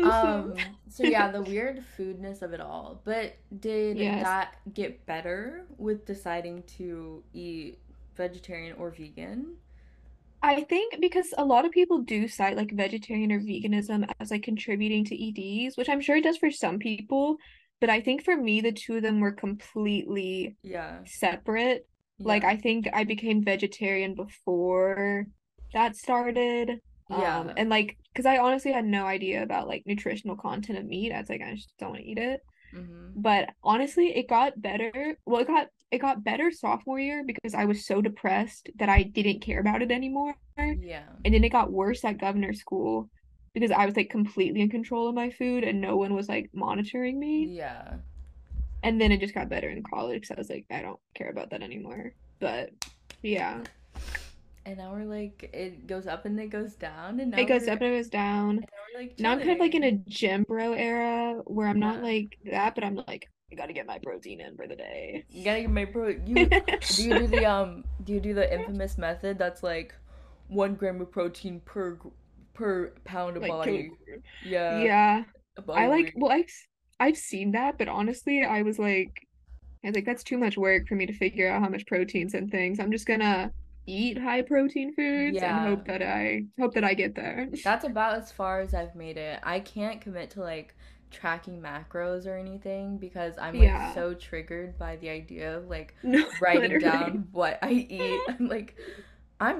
Mhm. <laughs> Um, so yeah, the weird foodness of it all. But did Yes. that get better with deciding to eat vegetarian or vegan? I think because a lot of people do cite like vegetarian or veganism as like contributing to EDs, which I'm sure it does for some people, but I think for me the two of them were completely Yeah, separate. Like I think I became vegetarian before that started. Um, yeah. and like because I honestly had no idea about like nutritional content of meat. I was like, I just don't want to eat it. Mm-hmm. But honestly, it got better. Well, it got it got better sophomore year because I was so depressed that I didn't care about it anymore. Yeah. And then it got worse at governor school because I was like completely in control of my food and no one was like monitoring me. yeah. And then it just got better in college because I was like, I don't care about that anymore. But yeah, And now we're like, it goes up and it goes down, and now it goes up and it goes down. and now we're like Now I'm kind of like in a gym bro era where I'm not like that, but I'm like, I gotta get my protein in for the day. You gotta get my pro. You <laughs> do you do the um? Do you do the infamous method that's like one gram of protein per per pound of Like body? kilogram. Yeah, Yeah. I like well I've I've seen that, but honestly, I was like I was like that's too much work for me to figure out how much proteins and things. I'm just gonna eat high protein foods and Yeah, hope that I hope that I get there. <laughs> that's about as far as I've made it. I can't commit to like tracking macros or anything because I'm like Yeah. so triggered by the idea of like <laughs> No, writing literally. down what I eat. <laughs> I'm like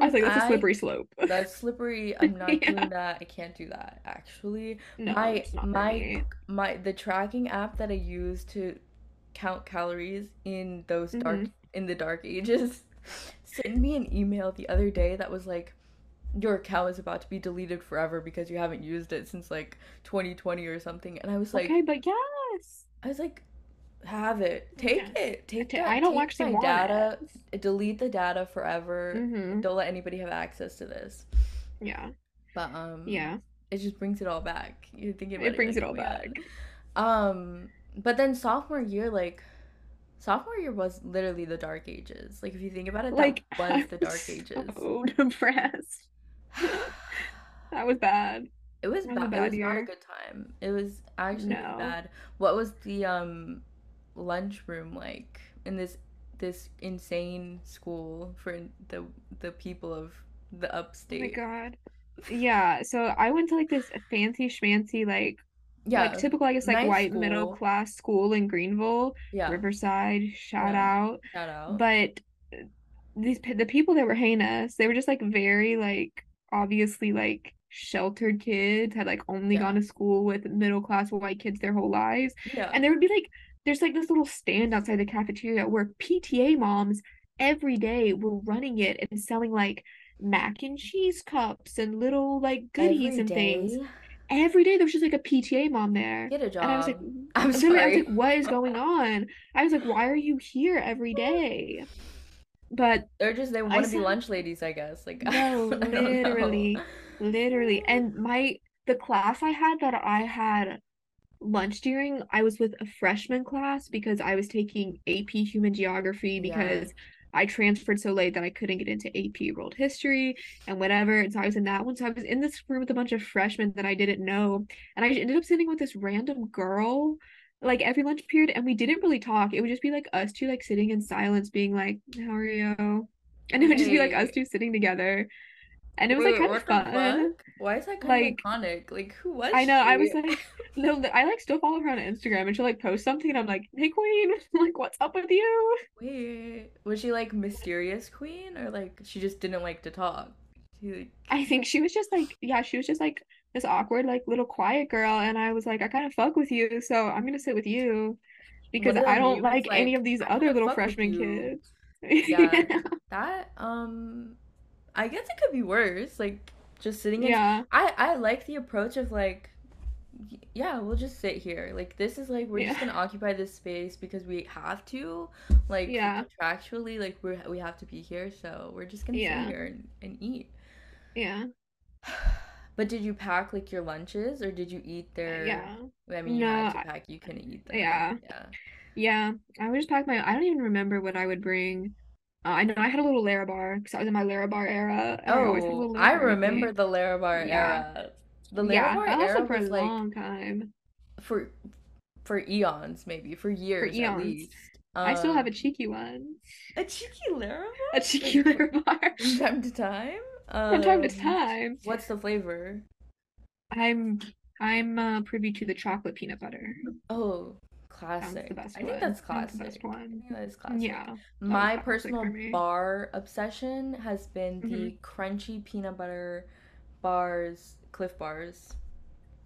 I I'm was like, that's a I slippery slope. that's slippery. I'm not Yeah. doing that. I can't do that actually. No, My it's not for my my the tracking app that I use to count calories in those dark hmm in the dark ages sent me an email the other day that was like your account is about to be deleted forever because you haven't used it since like 2020 or something and I was like Okay, but yes. I was like have it take Yes. it take ta- that I don't take actually my want data it. delete the data forever hmm don't let anybody have access to this Yeah. but um Yeah. it just brings it all back You think It it brings like it all back. um but then sophomore year like Sophomore year was literally the dark ages. Like if you think about it, that Like, <laughs> was I the was dark ages. so <laughs> depressed. <sighs> That was bad. It was That was a bad. It bad was not a good time. It was actually really No. bad. What was the um lunchroom like in this this insane school for the the people of the upstate? Oh my? God. Yeah, so I went to like this fancy schmancy like like Yeah, typical I guess like nice white middle class school in Greenville, Yeah, Riverside, shout yeah. out. Shout out. But uh, these the people that were heinous, they were just like very like obviously like sheltered kids, had like only Yeah, gone to school with middle class white kids their whole lives. yeah. And there would be like there's like this little stand outside the cafeteria where PTA moms every day were running it and selling like mac and cheese cups and little like goodies Every and things. Every day there was just like a PTA mom there. Get a And I was like. I'm literally, I was like, what is going <laughs> on? I was like, why are you here every day? But They're just they I want to be lunch ladies, I guess. Like no, don't, <laughs> I don't know. literally, literally. And my, the class I had that I had lunch during, I was with a freshman class because I was taking AP Human Geography Yeah. I transferred so late that I couldn't get into AP World History and whatever. And so I was in that one. So I was in this room with a bunch of freshmen that I didn't know. And I ended up sitting with this random girl like every lunch period and we didn't really talk. It would just be like us two like sitting in silence being like, How are you? And it would just be like us two sitting together. And it was like kind of what the fuck? fun. Why is that kind of Like iconic? Like, who was I know, I was like, <laughs> no, I like still follow her on Instagram and she'll like post something and I'm like, hey queen, <laughs> like what's up with you? Wait, was she like mysterious queen or like she just didn't like to talk? She like, I think she was just like, yeah, she was just like this awkward, like little quiet girl. And I was like, I kind of fuck with you, so I'm gonna sit with you because I don't? It's like any of these other little freshman kids. <laughs> Yeah, that um, I guess it could be worse. Like just sitting in. Yeah, I I like the approach of like, yeah, we'll just sit here. Like this is like we're yeah, just gonna occupy this space because we have to. Like yeah, contractually, like we we have to be here, so we're just gonna sit here and, and eat. yeah, <sighs> But did you pack like your lunches or did you eat there? yeah. I mean, you No, had to pack, you couldn't eat them. yeah, Yeah. yeah. I would just pack my. I don't even remember what I would bring. Uh, I know I had a little Larabar because I was in my Larabar era, and I always had a Oh, I remember me. the Larabar Yeah, era. The yeah. Larabar That era lasted for a like long time, for for eons, maybe for for years at eons. least. I still have a Um, cheeky one, a cheeky Larabar, a like cheeky <laughs> Larabar from time to time. from time to Um, time. what's the flavor? I'm I'm uh, privy to the chocolate peanut butter. Oh, That was the classic. I think that's That was the classic. I one. think that is classic. Yeah, My personal bar obsession has been hmm the crunchy peanut butter bars, Clif bars.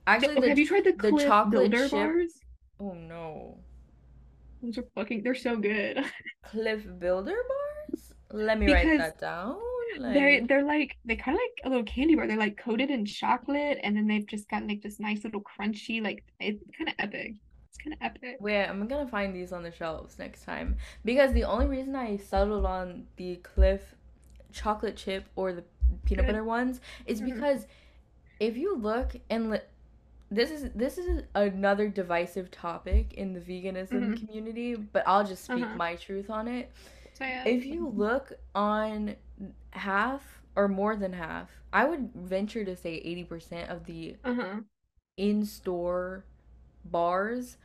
Actually, okay, the have you tried the the Clif chocolate Builder chip. bars? Oh no, Those are fucking, they're so good. <laughs> Clif Builder bars? Let me write that down. they're Like, they're like they kind of like a little candy bar. They're like coated in chocolate, and then they've just got like this nice little crunchy, like it's kind of epic. It's kind of epic. wait, I'm gonna find these on the shelves next time because the only reason I settled on the Clif chocolate chip or the peanut Good. butter ones is hmm because if you look and li- this is this is another divisive topic in the veganism hmm community, but I'll just speak Uh-huh. my truth on it. So yeah. If you look on half or more than half, I would venture to say 80% of the Uh-huh. in-store bars,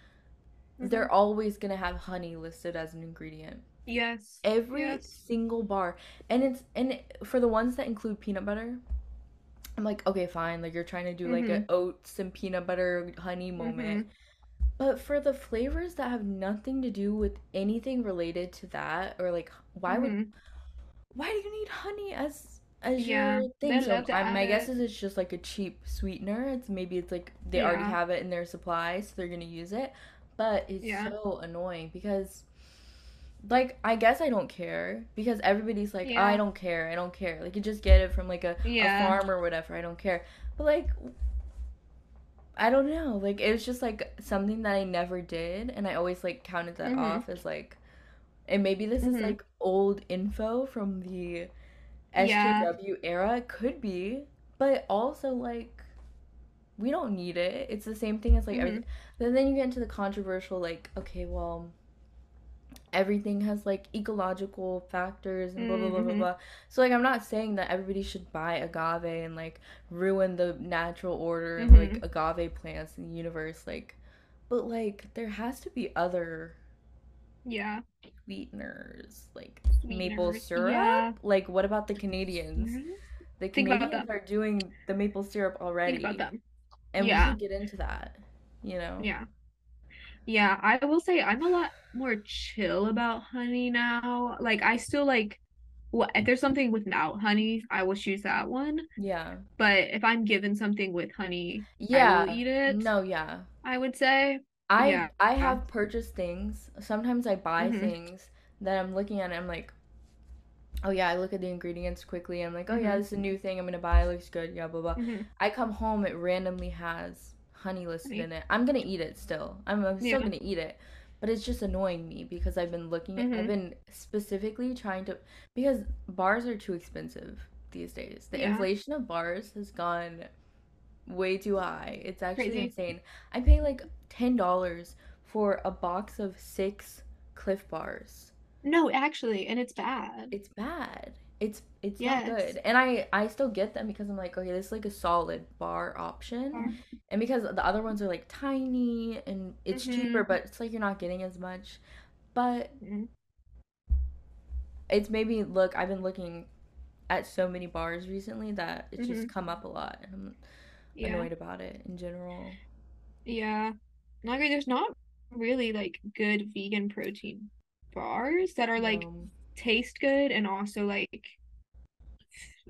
hmm they're always gonna have honey listed as an ingredient. Yes. Every Yes. single bar. And it's and it, for the ones that include peanut butter, I'm like, okay, fine. Like you're trying to do like hmm a oats and peanut butter honey hmm moment. But for the flavors that have nothing to do with anything related to that, or like, why would Mm-hmm. why do you need honey as as Yeah, your thing? So I, my guess is it's just like a cheap sweetener. It's maybe it's like they already have it in their supply, so they're gonna use it. But it's yeah, so annoying because like I guess I don't care because everybody's like I don't care, I don't care. Like you just get it from like a a farm or whatever. I don't care. But like I don't know. Like it was just like something that I never did and I always like counted that Mm-hmm. off as like and maybe this is Mm-hmm. like old info from the Yeah. SJW era. Could be, but also like we don't need it. It's the same thing as like Mm-hmm. everything. Then then you get into the controversial like okay, well, everything has like ecological factors and blah blah blah blah Mm-hmm. blah. So like I'm not saying that everybody should buy agave and like ruin the natural order of like Mm-hmm. agave plants in the universe like but like there has to be other Yeah. Sweeteners like maple Sweeteners. Yeah. syrup. Like what about the Canadians? The Canadians are doing the maple syrup already them. and we Yeah. should get into that, you know? Yeah. Yeah. I will say I'm a lot more chill about honey now. Like I still like what if there's something without honey, I will choose that one. Yeah. But if I'm given something with honey, I will Yeah. eat it, No, yeah. I would say. I Yeah. I have purchased things. Sometimes I buy Mm-hmm. things that I'm looking at and I'm like, oh yeah, I look at the ingredients quickly. I'm like, oh yeah, Mm-hmm. this is a new thing I'm gonna buy. It looks good. Yeah, blah blah. hmm I come home, it randomly has honey listed in it. I'm gonna eat it still. I'm, I'm still Yeah. gonna eat it, but it's just annoying me because I've been looking at. I've Mhm. been specifically trying to because bars are too expensive these days. The Yeah. inflation of bars has gone way too high. It's actually Crazy. insane. I pay like ten dollars for a box of six Clif bars. No, actually, and it's bad. It's bad. It's it's Yes. not good. And I I still get them because I'm like, okay, this is like a solid bar option. Bar. And because the other ones are like tiny and it's Mhm. cheaper, but it's like you're not getting as much. But Mhm. it's made me look, I've been looking at so many bars recently that it's just Mhm. come up a lot and I'm Yeah. annoyed about it in general. Yeah. Agree. There's not really like good vegan protein bars that are like taste good and also like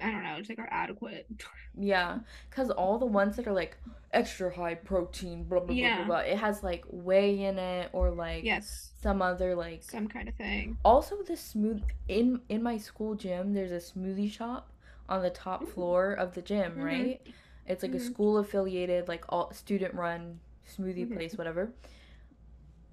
I don't know, just like are adequate. <laughs> yeah, because all the ones that are like extra high protein, blah blah blah blah blah, it has like whey in it or like Yes. some other like Some kind of thing. Also, the smooth in in my school gym, there's a smoothie shop on the top Mhm. floor of the gym, Mhm. right? It's like a Mhm. school affiliated, like all student run smoothie Mhm. place, whatever.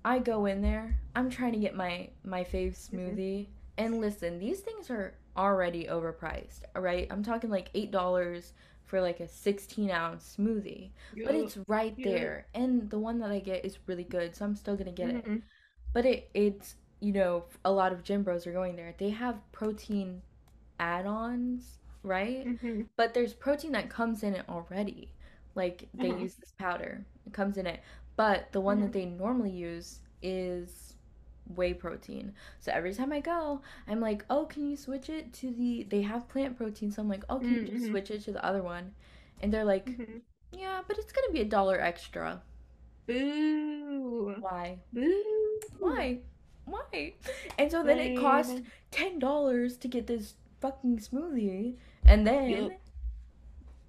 I go in there. I'm trying to get my my fave Mm-hmm. smoothie, and listen, these things are already overpriced. Right, I'm talking like eight dollars for like a 16 ounce smoothie, but it's right Yup. there, and the one that I get is really good, so I'm still gonna get it. Mhm. But it it's you know a lot of gym bros are going there. They have protein add-ons, right? Mhm. But there's protein that comes in it already. Like they Uh-huh. use this powder. It comes in it. But the one that Mhm. they normally use is whey protein. So every time I go, I'm like, "Oh, can you switch it to the they have plant protein." So I'm like, "Oh, can you just Mhm. switch it to the other one?" And they're like, Mhm. "Yeah, but it's to be a dollar extra." Boo. Why? Boo. Why? Why? And so then it cost ten dollars to get this fucking smoothie, and then Yup.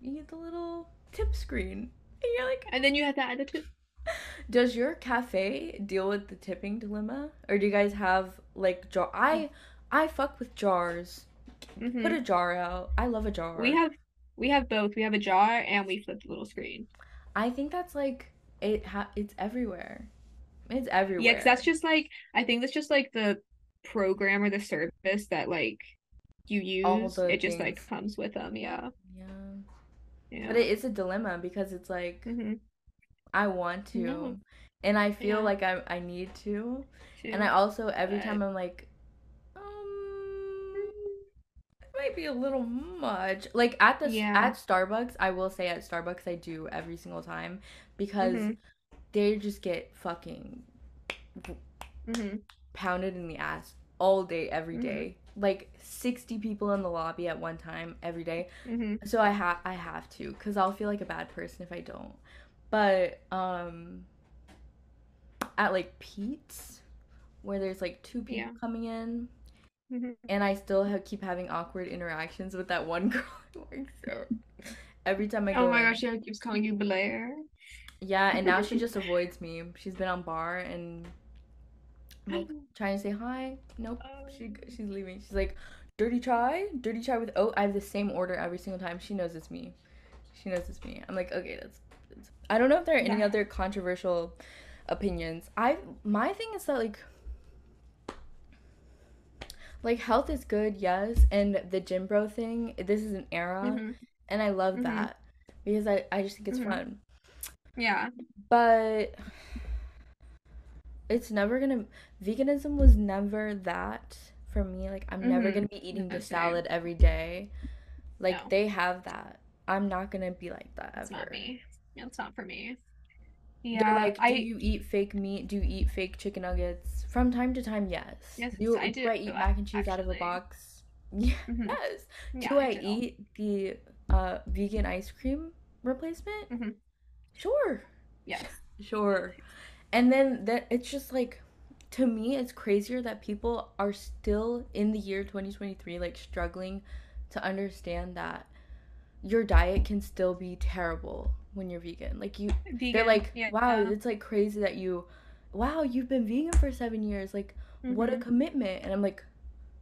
you get the little tip screen, and you're like, And then you have to add the tip. does your cafe deal with the tipping dilemma, or do you guys have like jar? I I fuck with jars. Put Mhm. a jar out. I love a jar. We have we have both. We have a jar and we flip the little screen. I think that's like it. Ha- it's everywhere. It's everywhere. Yeah, because that's just like I think that's just like the program or the service that like you use. It just like comes with them. Yeah. yeah. Yeah. But it is a dilemma because it's like hmm I want to, No. and I feel Yeah. like I I need to, and I also every time I'm like, um, it might be a little much. Like at the Yeah. at Starbucks, I will say at Starbucks I do every single time because Mhm. they just get fucking hmm pounded in the ass all day every Mhm. day. Like 60 people in the lobby at one time every day. hmm So I have I have to cuz I'll feel like a bad person if I don't. But um at like Pete's, where there's like two people Yeah. coming in, Mhm. and I still have, keep having awkward interactions with that one <laughs> girl at work. So every time I go, Oh my in- gosh, she keeps calling you Blair. yeah, and now she <laughs> just avoids me. She's been on bar and Like <laughs> trying to say hi. Nope, she she's leaving. She's like, dirty chai, dirty chai with oat. I have the same order every single time. She knows it's me. She knows it's me. I'm like, okay, that's. that's... I don't know if there are any Yeah. other controversial opinions. I my thing is that like. Like health is good, yes, and the gym bro thing. This is an era, Mhm. and I love Mhm. that because I I just think it's Mhm. fun. Yeah. But it's never gonna veganism was never that for me. Like I'm never Mhm. gonna be eating the same. salad every day. Like No. they have that. I'm not gonna be like that It's ever. not me. It's not for me. They're Yeah, like, do I you eat fake meat? Do you eat fake chicken nuggets? From time to time, yes. Yes, do, I do Do I do, eat mac and cheese out of a actually. box? <laughs> Yeah, Mhm. yes. yeah, do I do. eat the uh vegan ice cream replacement? Mhm. Sure. Yes. <laughs> Sure. And then that it's just like to me it's crazier that people are still in the year 2023 like struggling to understand that your diet can still be terrible when you're vegan. Like you they're like, yeah. "Wow, it's like crazy that you wow, you've been vegan for 7 years. Like what a Mhm. commitment." And I'm like,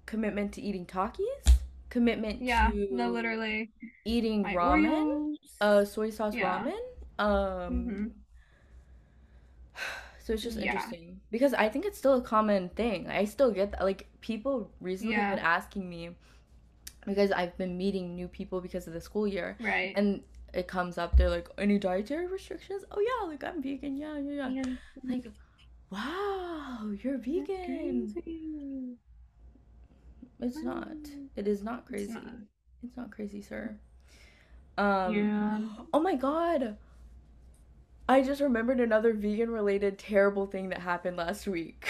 "Commitment to eating Takis? Commitment Yeah, to no, literally. eating ramen?" Uh soy sauce Yeah. ramen um Mhm. So it's just Yeah. interesting. Because i think it's still a common thing. I still get that like people recently have been asking me because i've been meeting new people because of the school year. Right. and it comes up they're like any dietary restrictions? Oh yeah like i'm vegan. Yeah yeah yeah. Yeah. like wow you're vegan. it's not. It is not It's crazy. not. it's not crazy sir. Um Yeah. <gasps> Oh my god. I just remembered another vegan related terrible thing that happened last week.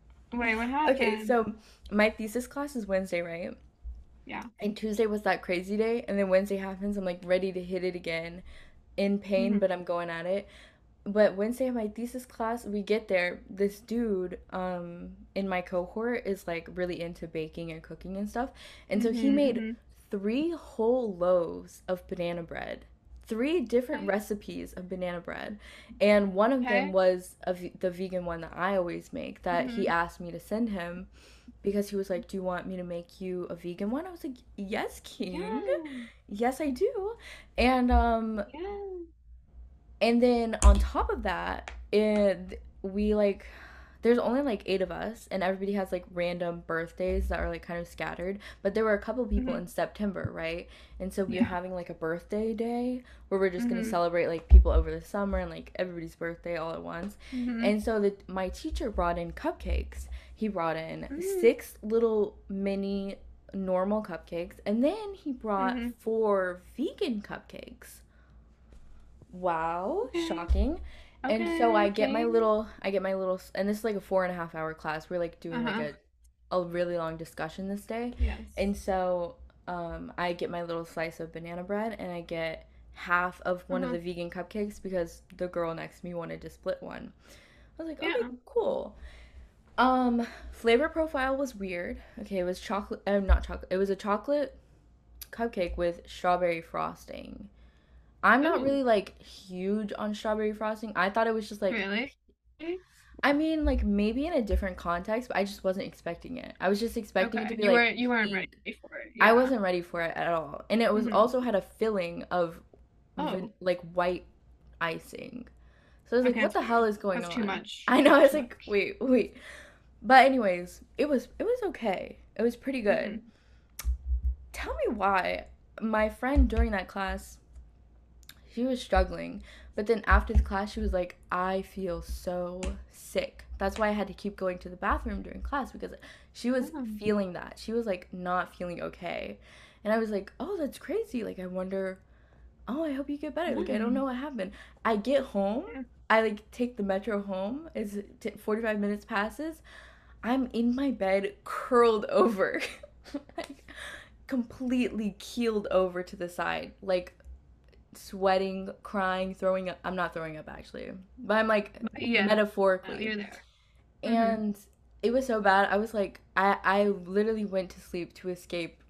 <laughs> Wait, what <laughs> happened? okay, so my thesis class is Wednesday, right? Yeah. And Tuesday was that crazy day, and then Wednesday happens, I'm like ready to hit it again. In pain, Mhm. but I'm going at it. But Wednesday my thesis class, we get there, this dude um in my cohort is like really into baking and cooking and stuff. And so he Mhm, made mhm. three whole loaves of banana bread three different Okay. recipes of banana bread and one of Okay. them was the vegan one that i always make that he Mhm. asked me to send him because he was like do you want me to make you a vegan one i was like yes king Yeah. yes i do and um Yeah. and then on top of that it we like there's only like eight of us and everybody has like random birthdays that are like kind of scattered but there were a couple people Mhm. in september right and so we Yeah. are having like a birthday day where we're just gonna Mhm. celebrate like people over the summer and like everybody's birthday all at once Mhm. and so the my teacher brought in cupcakes he brought in Mm. six little mini normal cupcakes and then he brought Mhm. four vegan cupcakes wow Okay. and so I get my little, I get my little, and this is like a four and a half hour class. We're like doing Uh-huh. like a, a really long discussion this day. Yes. And so, um, I get my little slice of banana bread and I get half of one Uh-huh. of the vegan cupcakes because the girl next to me wanted to split one. I was like, okay, Yeah. cool. Um, flavor profile was weird. Okay, it was chocolate, uh, not chocolate. It was a chocolate cupcake with strawberry frosting. I'm not really like huge on strawberry frosting. I thought it was just like really? I mean, like maybe in a different context, but I just wasn't expecting it. I was just expecting it to be You like weren't you weren't ready for it. I wasn't ready for it at all, and it was Mhm. also had a filling of Oh. van- like white icing. So I was like, what the hell is going That's on? too much. <laughs> I know. I was Too like, much. wait, wait. But anyways, it was it was okay. It was pretty good. Mhm. Tell me why my friend during that class she was struggling, but then after the class she was like, I feel so sick. That's why I had to keep going to the bathroom during class because she was Oh. feeling that. She was like not feeling okay. And I was like, "Oh, that's crazy. Like I wonder Oh, I hope you get better. Like I don't Mm. know what happened." I get home I like take the metro home. It's t- 45 minutes passes. I'm in my bed curled over. <laughs> like completely keeled over to the side. Like sweating, crying, throwing up. I'm not throwing up actually, but I'm like Yeah. metaphorically. You're there. Mhm. and it was so bad. I was like, I I literally went to sleep to escape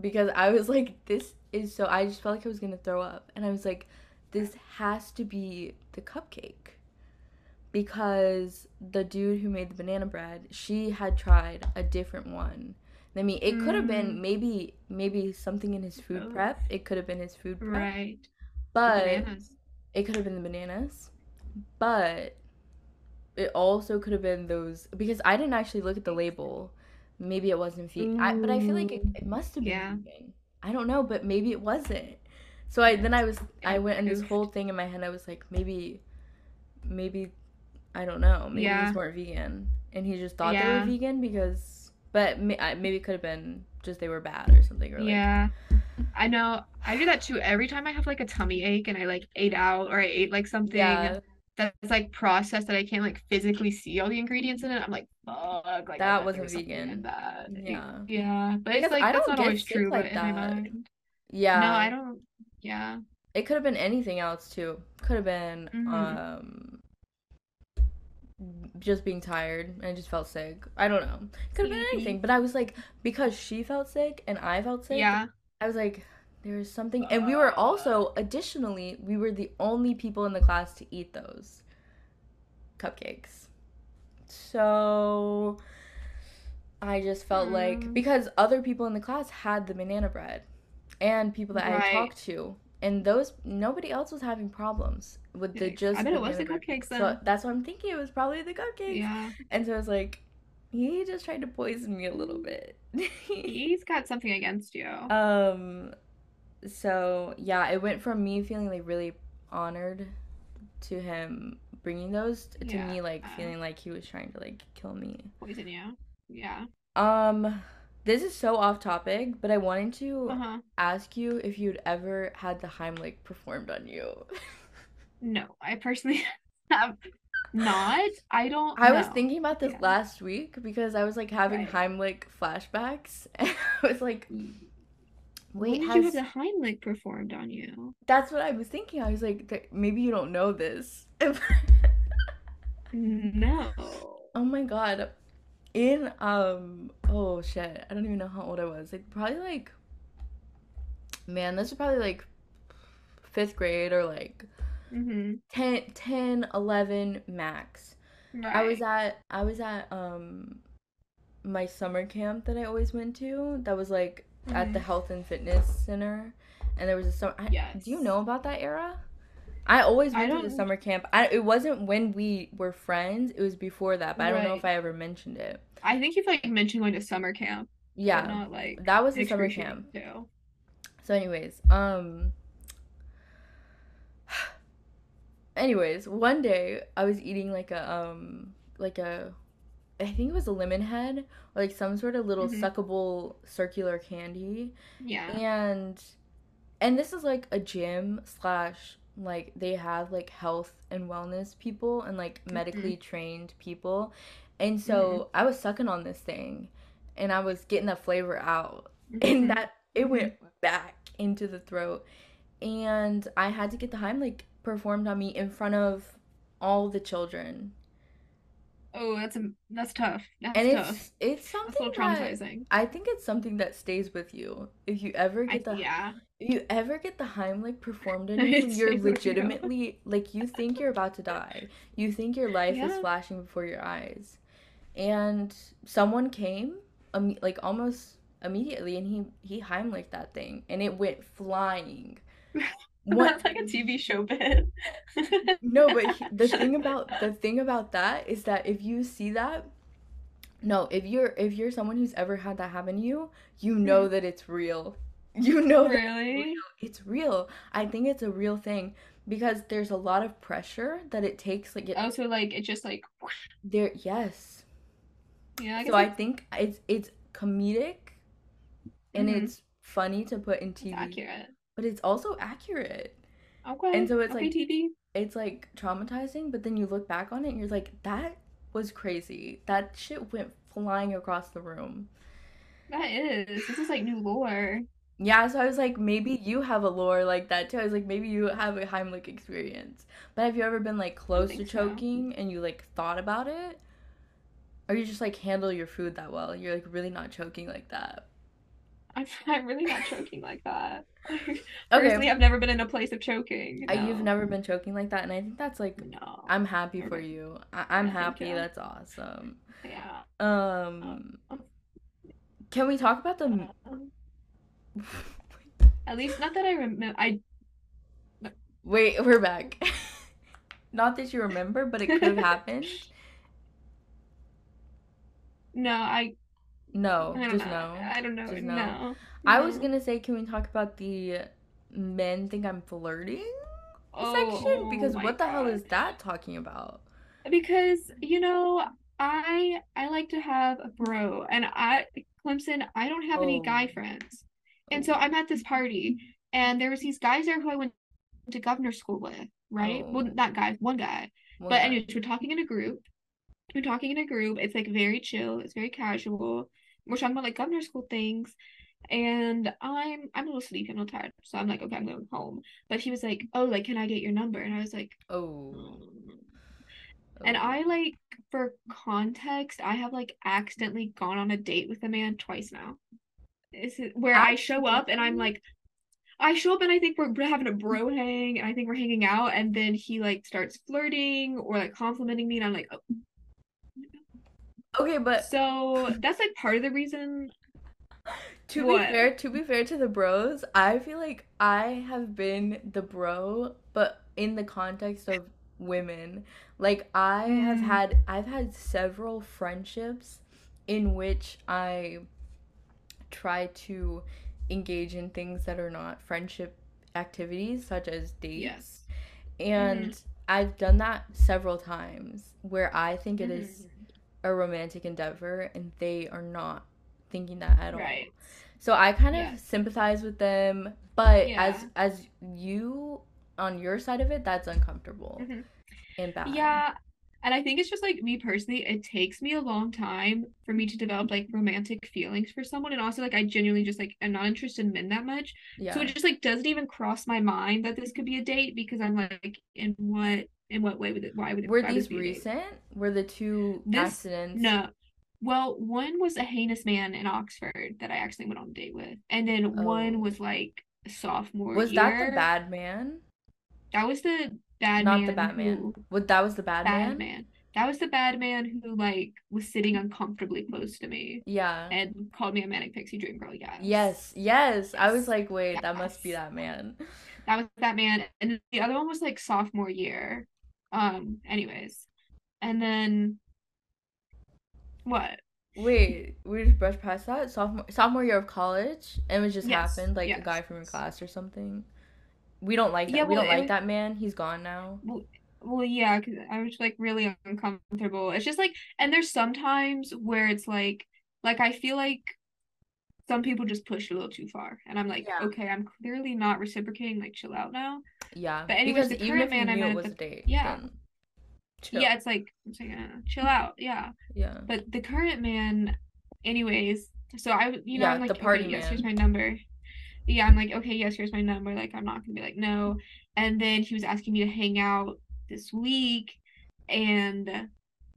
because I was like, this is so. I just felt like I was gonna throw up, and I was like, this has to be the cupcake because the dude who made the banana bread, she had tried a different one. I mean, it could have been Mm. maybe maybe something in his food prep. It could have been his food prep, Right. But it could have been the bananas, but it also could have been those because I didn't actually look at the label. Maybe it wasn't vegan, I, but I feel like it, it must have been Yeah. vegan. I don't know, but maybe it wasn't. So I then I was I went in this whole thing in my head. I was like, maybe, maybe, I don't know. Maybe Yeah. these weren't vegan, and he just thought they were vegan because. But maybe it could have been just they were bad or something. Or like, Yeah. I know. I do that too. Every time I have like a tummy ache and I like ate out or I ate like something yeah, that's like processed that I can't like physically see all the ingredients in it, I'm like, fuck, like That wasn't there was something vegan. that. Yeah. Yeah. But Because it's like I that's get always true, like but in my that. mind. yeah. No, I don't. Yeah. It could have been anything else too. Could have been Mhm. um just being tired and I just felt sick. I don't know. Could have been Maybe. anything, but I was like because she felt sick and I felt sick. Yeah. I was like there's something and we were also additionally we were the only people in the class to eat those cupcakes. So I just felt like Mm. because other people in the class had the banana bread and people that I Right. had talked to and those nobody else was having problems with the just I bet it was the cupcakes So that's what I'm thinking. It was probably the cupcakes. Yeah. And so I was like, he just tried to poison me a little bit. <laughs> He's got something against you. um. So yeah, it went from me feeling like really honored to him bringing those to Yeah. me like feeling like he was trying to like kill me. Poison you. Yeah. Um. This is so off topic, but I wanted to Uh-huh. ask you if you'd ever had the Heimlich performed on you. <laughs> No, I personally <laughs> have not. I don't I was thinking about this Yeah. last week because I was like having Right. Heimlich flashbacks, <laughs> and I was like, When "Wait, did has you have the Heimlich performed on you? that's what I was thinking?" I was like, "Maybe you don't know this." <laughs> No. oh my god! In um, oh shit, I don't even know how old I was. Like probably like, man, this was probably like fifth grade or like Mm-hmm. 10, 10 11 max. Right. I was at I was at um my summer camp that I always went to. That was like at the Mhm. health and fitness center, and there was a summer. I, Yes. Do you know about that era? I always I went to the summer camp. I, it wasn't when we were friends. It was before that, but I don't know if I ever mentioned it. I think you've like mentioned going to summer camp. Yeah, not like that was the summer camp. too. So, anyways, um. Anyways, one day I was eating like a um like a I think it was a lemon head or like some sort of little Mhm. suckable circular candy, Yeah. and and this is like a gym slash like they have like health and wellness people and like medically trained people, and so I was sucking on this thing, and I was getting the flavor out, and that it went back into the throat. And i had to get the heimlich performed on me in front of all the children Oh, that's a that's tough. That's and tough. it's it's That's a something traumatizing. i think it's something that stays with you if you ever I, get the yeah. if you ever get the heimlich performed <laughs> on you you're with you. legitimately like you think you're about to die you think your life is flashing before your eyes and someone came um, like almost immediately and he he heimlich that thing and it went flying <laughs> <laughs> That's like a TV show bit. <laughs> No, but he- the thing about the thing about that is that if you see that, no, if you're if you're someone who's ever had that happen to you, you know that it's real. You know really? it's real. I think it's a real thing because there's a lot of pressure that it takes. Like it, Oh, so like it just like whoosh. there, yes. yeah, I So I think it's it's comedic, and Mhm. it's funny to put in it's TV, accurate. But it's also accurate. Okay. And so it's okay, like- TV. it's like traumatizing, but then you look back on it and you're like, that was crazy. That shit went flying across the room. That is. This is like new lore. Yeah, so I was like, maybe you have a lore like that too. I was like, maybe you have a Heimlich experience. But have you ever been like close to think so. choking and you like thought about it? Or you just like handle your food that well? You're like really not choking like that. I'm <laughs> I'm really not choking like that. <laughs> Okay, Personally, I've never been in a place of choking. I, you've never been choking like that, and I think that's like No. I'm happy for you. I- I'm Yeah, happy. you. That's awesome. Yeah. Um, Um, can we talk about the? um, <laughs> at least not that I remember. I Wait, we're back. Not that you remember, but it could have happened. no, I No, I don't just know. no. I don't know. Just no. No. I was gonna say, can we talk about the men think I'm flirting Oh, section? oh Because my what the hell is that talking about? Because, you know, I I like to have a bro and I Clemson, I don't have any guy Oh, friends. And so I'm at this party and there was these guys there who I went to governor school with, right? Well, oh, not guys, one guy. one But guy. anyways, we're talking in a group. We're talking in a group. It's like very chill, it's very casual. We're talking about like governor school things. And I'm I'm a little sleepy, I'm a little tired. So I'm like, okay, I'm going home. But he was like, Oh, like, can I get your number? And I was like, Oh, "Mm." And oh. I like, for context, I have like accidentally gone on a date with a man twice now. Is where I show up and I'm like, I show up and I think we're having a bro hang and I think we're hanging out and then he like starts flirting or like complimenting me and I'm like, oh. Okay, but So that's like part of the reason. <laughs> to be fair, to be fair to the bros, I feel like I have been the bro, but in the context of women. Like I have Mm, had I've had several friendships in which I try to engage in things that are not friendship activities such as dates. yes. And Mm-hmm. I've done that several times where I think it is hmm a romantic endeavor and they are not thinking that at all. Right. So I kind Yeah. of sympathize with them, but as Yeah. as you on your side of it, that's uncomfortable hmm and bad. Yeah. And I think it's just like me personally, it takes me a long time for me to develop like romantic feelings for someone. And also like I genuinely just like am not interested in men that much. Yeah. So it just like doesn't even cross my mind that this could be a date because I'm like, in what in what way would it why would it Were these it be a date? recent? Were the two This accidents? no. Well, one was a heinous man in Oxford that I actually went on a date with. And then one Oh. was like sophomore Was that the bad man? That was the bad man Not the man Batman. who What that was the bad bad man? man. That was the bad man who like was sitting uncomfortably close to me Yeah. and called me a manic pixie dream girl. Yes. Yes, yes. I was like, wait, that must be that man. That was that man. And the other one was like sophomore year. Um, anyways. And then what? Wait, we just brushed past that? Sophomore sophomore year of college and it just Yes. happened, like a guy from your class or something. We don't like Yeah. We well, don't like was that man. He's gone now. well, well yeah, because I was like really uncomfortable. It's just like, and there's sometimes where it's like, like I feel like some people just push a little too far, and I'm like, Yeah. okay, I'm clearly not reciprocating. Like, chill out now. Yeah. But anyways, Because the even current man I met at the a date, yeah, chill. yeah, it's like it's like uh, chill out, yeah. Yeah. But the current man, anyways, so i you know, Yeah, I'm the like, okay, party yes, here's my number. Yeah, I'm like, okay, yes, here's my number. Like, I'm not gonna be like, no. And then he was asking me to hang out this week, and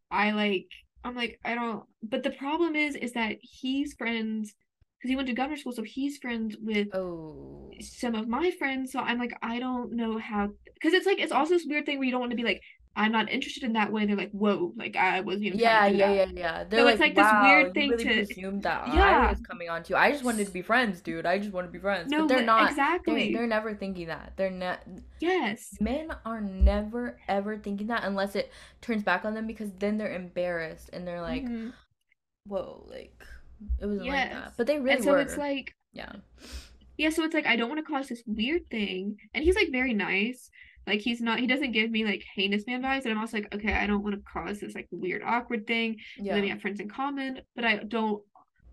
I like, I'm like, I don't. But the problem is, is that he's friends because he went to governor school, so he's friends with Oh. some of my friends. So I'm like, I don't know how, because it's like, it's also this weird thing where you don't want to be like, I'm not interested in that way. They're like, whoa, like I wasn't even Yeah, to do yeah, that. yeah, yeah. They're So like, it's like this wow, weird thing really to, presumed that I was coming on to you. I just wanted to be friends, dude. I just want to be friends. But no, they're li- not. Exactly. they're never thinking that. They're not. Yes. Men are never ever thinking that unless it turns back on them because then they're embarrassed and they're like, hmm whoa, like it wasn't like that. But they really And so it's like, Yeah. yeah, so it's like I don't want to cause this weird thing. And he's like very nice. Like he's not he doesn't give me like heinous man vibes. And I'm also like, okay, I don't want to cause this like weird awkward thing. And then we have friends in common, but I don't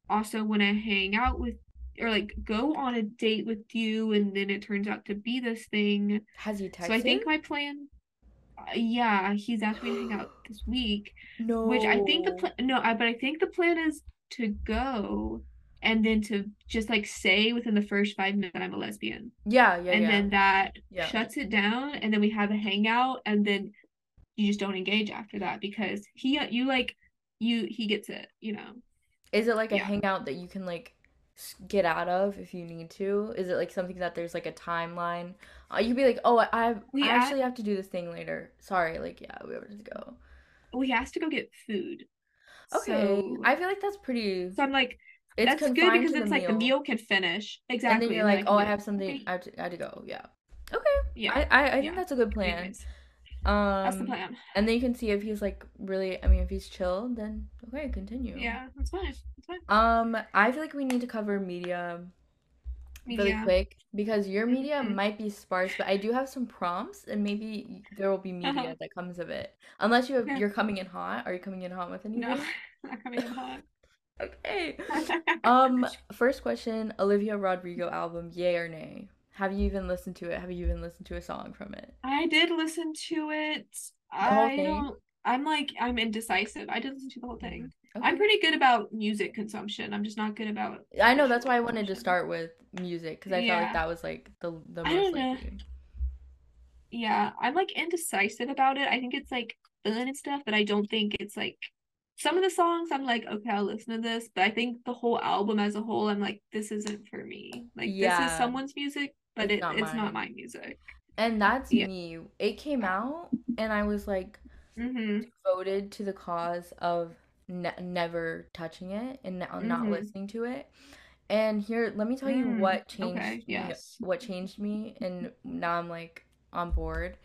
also want to hang out with or like go on a date with you and then it turns out to be this thing. Has he So I think my plan uh, yeah, he's asked me to hang out this week, No. which I think the plan no, I but I think the plan is to go and then to just like say within the first five minutes I'm a lesbian. Yeah, yeah, and yeah. then that Yeah. shuts it down and then we have a hangout and then you just don't engage after that because he you like you he gets it, you know. Is it like a hangout that you can like get out of if you need to? Is it like something that there's like a timeline? Uh, you'd be like, oh, I, I We I actually have to do this thing later. Sorry, like yeah, we have to go. We asked to go get food. Okay, So I feel like that's pretty. so I'm like It's that's good because the it's like the meal. can finish. Exactly. And then you're like, can oh, I have something. okay, I have to, I have to go. Yeah. Okay. yeah. I, I, I think Yeah. that's a good plan. Anyways, Um, that's the plan. and then you can see if he's like really. I mean, if he's chill, then okay, continue. Yeah, that's fine. That's fine. Um, I feel like we need to cover media really quick because your media Mhm. might be sparse, but I do have some prompts and maybe there will be media Uh-huh. that comes of it. Unless you have, Yeah. you're coming in hot. Are you coming in hot with anything? <laughs> No, not coming in hot. <laughs> Okay. <laughs> Um, first question, Olivia Rodrigo album, yay or nay? Have you even listened to it? Have you even listened to a song from it? I did listen to it. I thing? don't. I'm like I'm indecisive. I did listen to the whole thing. Okay. I'm pretty good about music consumption. I'm just not good about. I know that's why I wanted to start with music because I felt like that was like the the most. I don't know. likely. Yeah, I'm like indecisive about it. I think it's like fun and stuff, but I don't think it's like some of the songs I'm like, okay, I'll listen to this. But I think the whole album as a whole, I'm like, this isn't for me. Like this is someone's music, but It's it, not it's not my music. And that's Yeah. me. It came out and I was like Mm-hmm. devoted to the cause of ne- never touching it and not, not Mhm. listening to it. And here, let me tell you Mm, what changed okay, me, yes. what changed me, and now I'm like on board.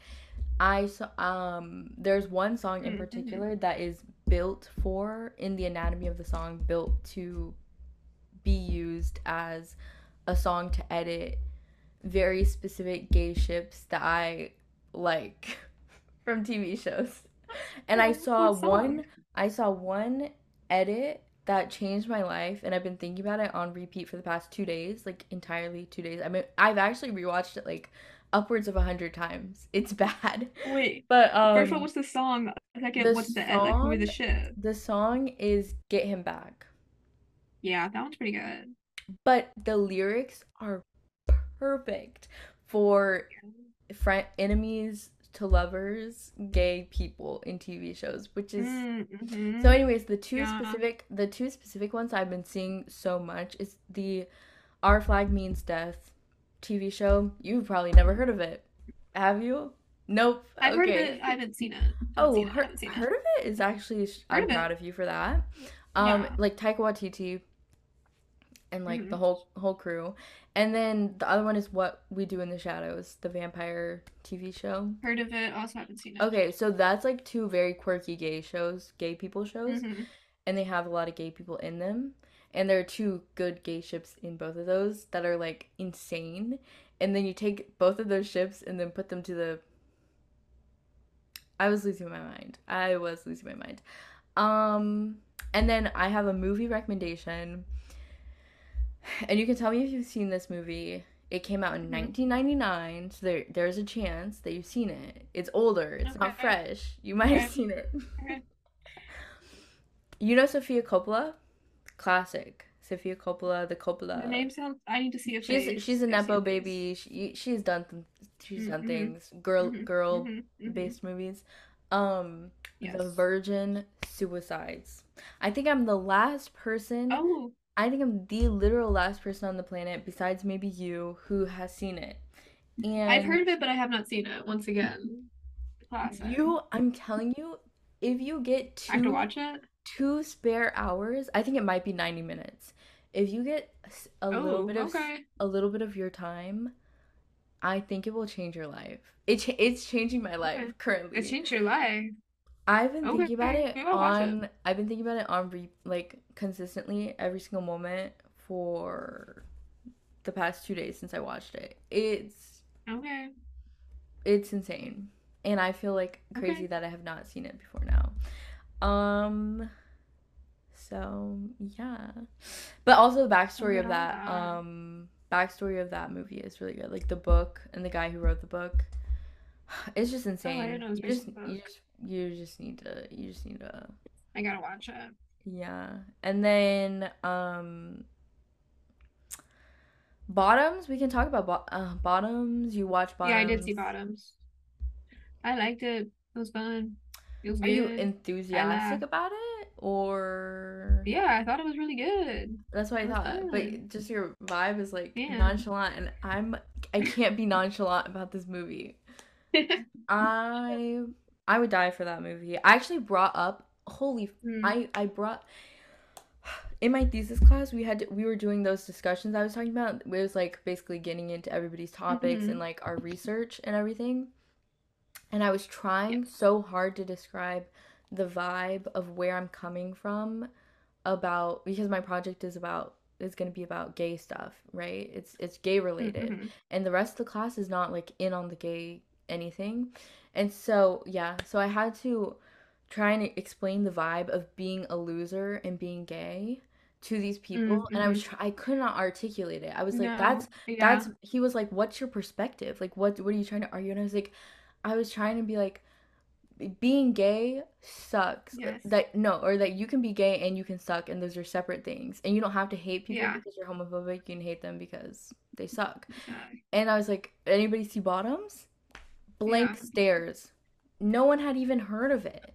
I saw um there's one song in Mm, mhm. particular that is built for in the anatomy of the song built to be used as a song to edit very specific gay ships that I like <laughs> from TV shows. And I saw one I saw one edit that changed my life and I've been thinking about it on repeat for the past 2 days, like entirely 2 days. I mean I've actually rewatched it like upwards of a 100 times. <laughs> It's bad. Wait, But um first one, what's the song? Second, the what's the ed- like who the song- shit? the song is Get Him Back. Yeah, that one's pretty good. But the lyrics are perfect for friend enemies to lovers, gay people in TV shows, which is Mm-hmm. so anyways, the two Yeah. specific the two specific ones I've been seeing so much is the Our Flag Means Death TV show. You've probably never heard of it. Have you? Nope. I've heard of Okay. it. I haven't seen it. Haven't Oh, seen it, heard, seen it. heard of it is actually Heard I'm of it. proud of you for that. Um, Yeah. like Taika Waititi and like the Mhm. whole whole crew, and then the other one is What We Do in the Shadows, the vampire TV show. Heard of it. Also haven't seen it. Okay, so that's like two very quirky gay shows, gay people shows, Mhm. and they have a lot of gay people in them. And there are two good gay ships in both of those that are like insane. And then you take both of those ships and then put them to the I was losing my mind. I was losing my mind. Um and then I have a movie recommendation. And you can tell me if you've seen this movie. It came out in Mhm. 1999, so there there's a chance that you've seen it. It's older. It's not fresh. You might have seen it. Okay. <laughs> You know Sofia Coppola? Classic. Sofia Coppola, the Coppola. The name sounds. I need to see if She's they- she's a nepo baby. She she's done th- she's done Mhm. things. Girl Mhm. girl Mhm. Mhm. based movies. Um The Virgin Suicides. I think I'm the last person Oh, I think I'm the literal last person on the planet besides maybe you who has seen it. And I've heard of it, but I have not seen it. Once again, classic. you I'm telling you if you get two I have to watch it. two spare hours, I think it might be 90 minutes. If you get a oh, little Oh, bit of okay. a little bit of your time, I think it will change your life. It cha- it's changing my life Okay. currently. It changed your life. I've been thinking about it maybe it. on I've been thinking about it on re- like consistently every single moment for the past 2 days since I watched it. It's Okay. it's insane. And I feel like crazy Okay. that I have not seen it before now. Um so yeah. But also the backstory of Okay, that um backstory of that movie is really good. Like the book and the guy who wrote the book. <sighs> It's just insane. Oh, it was you just you just you just need to you just need to I gotta watch it. yeah. And then um Bottoms, we can talk about bo- uh, Bottoms. You watch Bottoms. Yeah, I did see Bottoms. I liked it. It was fun. It was Are you good. I enthusiastic about it or Yeah, I thought it was really good. that's what I thought. fun. But just your vibe is like Yeah. nonchalant and I'm I can't be nonchalant about this movie. <laughs> I I would die for that movie. I actually brought up holy Mm. I I brought <sighs> in my thesis class we had to, we were doing those discussions I was talking about. It was like basically getting into everybody's topics Mhm. and like our research and everything. And I was trying so hard to describe the vibe of where I'm coming from about because my project is about is going to be about gay stuff, right? It's it's gay related Mhm. and the rest of the class is not like in on the gay anything. And so, yeah, so I had to try and explain the vibe of being a loser and being gay to these people and I was mm-hmm. try- I could not articulate it. I was like No. that's Yeah. that's he was like what's your perspective? Like what what are you trying to argue? And I was like I was trying to be like being gay sucks. Yes. That no, or that you can be gay and you can suck and those are separate things. And you don't have to hate people Yeah. because you're homophobic. You can hate them because they suck. Yeah. And I was like, anybody see Bottoms? Blank Yeah. stares. No one had even heard of it.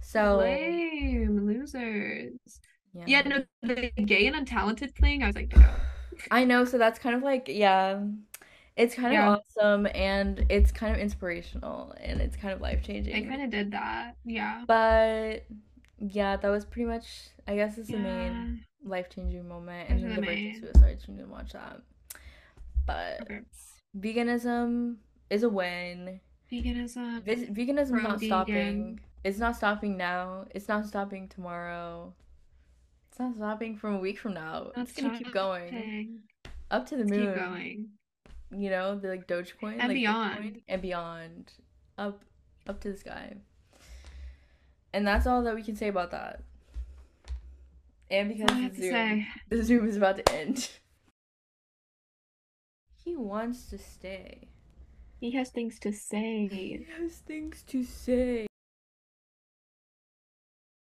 So Lame losers. yeah. Yeah, no, the gay and untalented thing. I was like, no. <sighs> I know, so that's kind of like yeah. It's kind Yeah. of awesome and it's kind of inspirational and it's kind of life changing. I kind of did that. Yeah. But yeah, that was pretty much I guess it's the main life changing moment and then the the virgin you didn't watch that. But Okay. veganism is a win. Veganism. Vis- veganism is not vegan. stopping. It's not stopping now. It's not stopping tomorrow. It's not stopping from a week from now. Not it's gonna keep going up to the Let's moon. keep going. You know, the like Dogecoin And like beyond. Bitcoin, and beyond, up, up to the sky. And that's all that we can say about that. And because That's all the Zoom, the Zoom is about to end. <laughs> He wants to stay. He has things to say. He has things to say.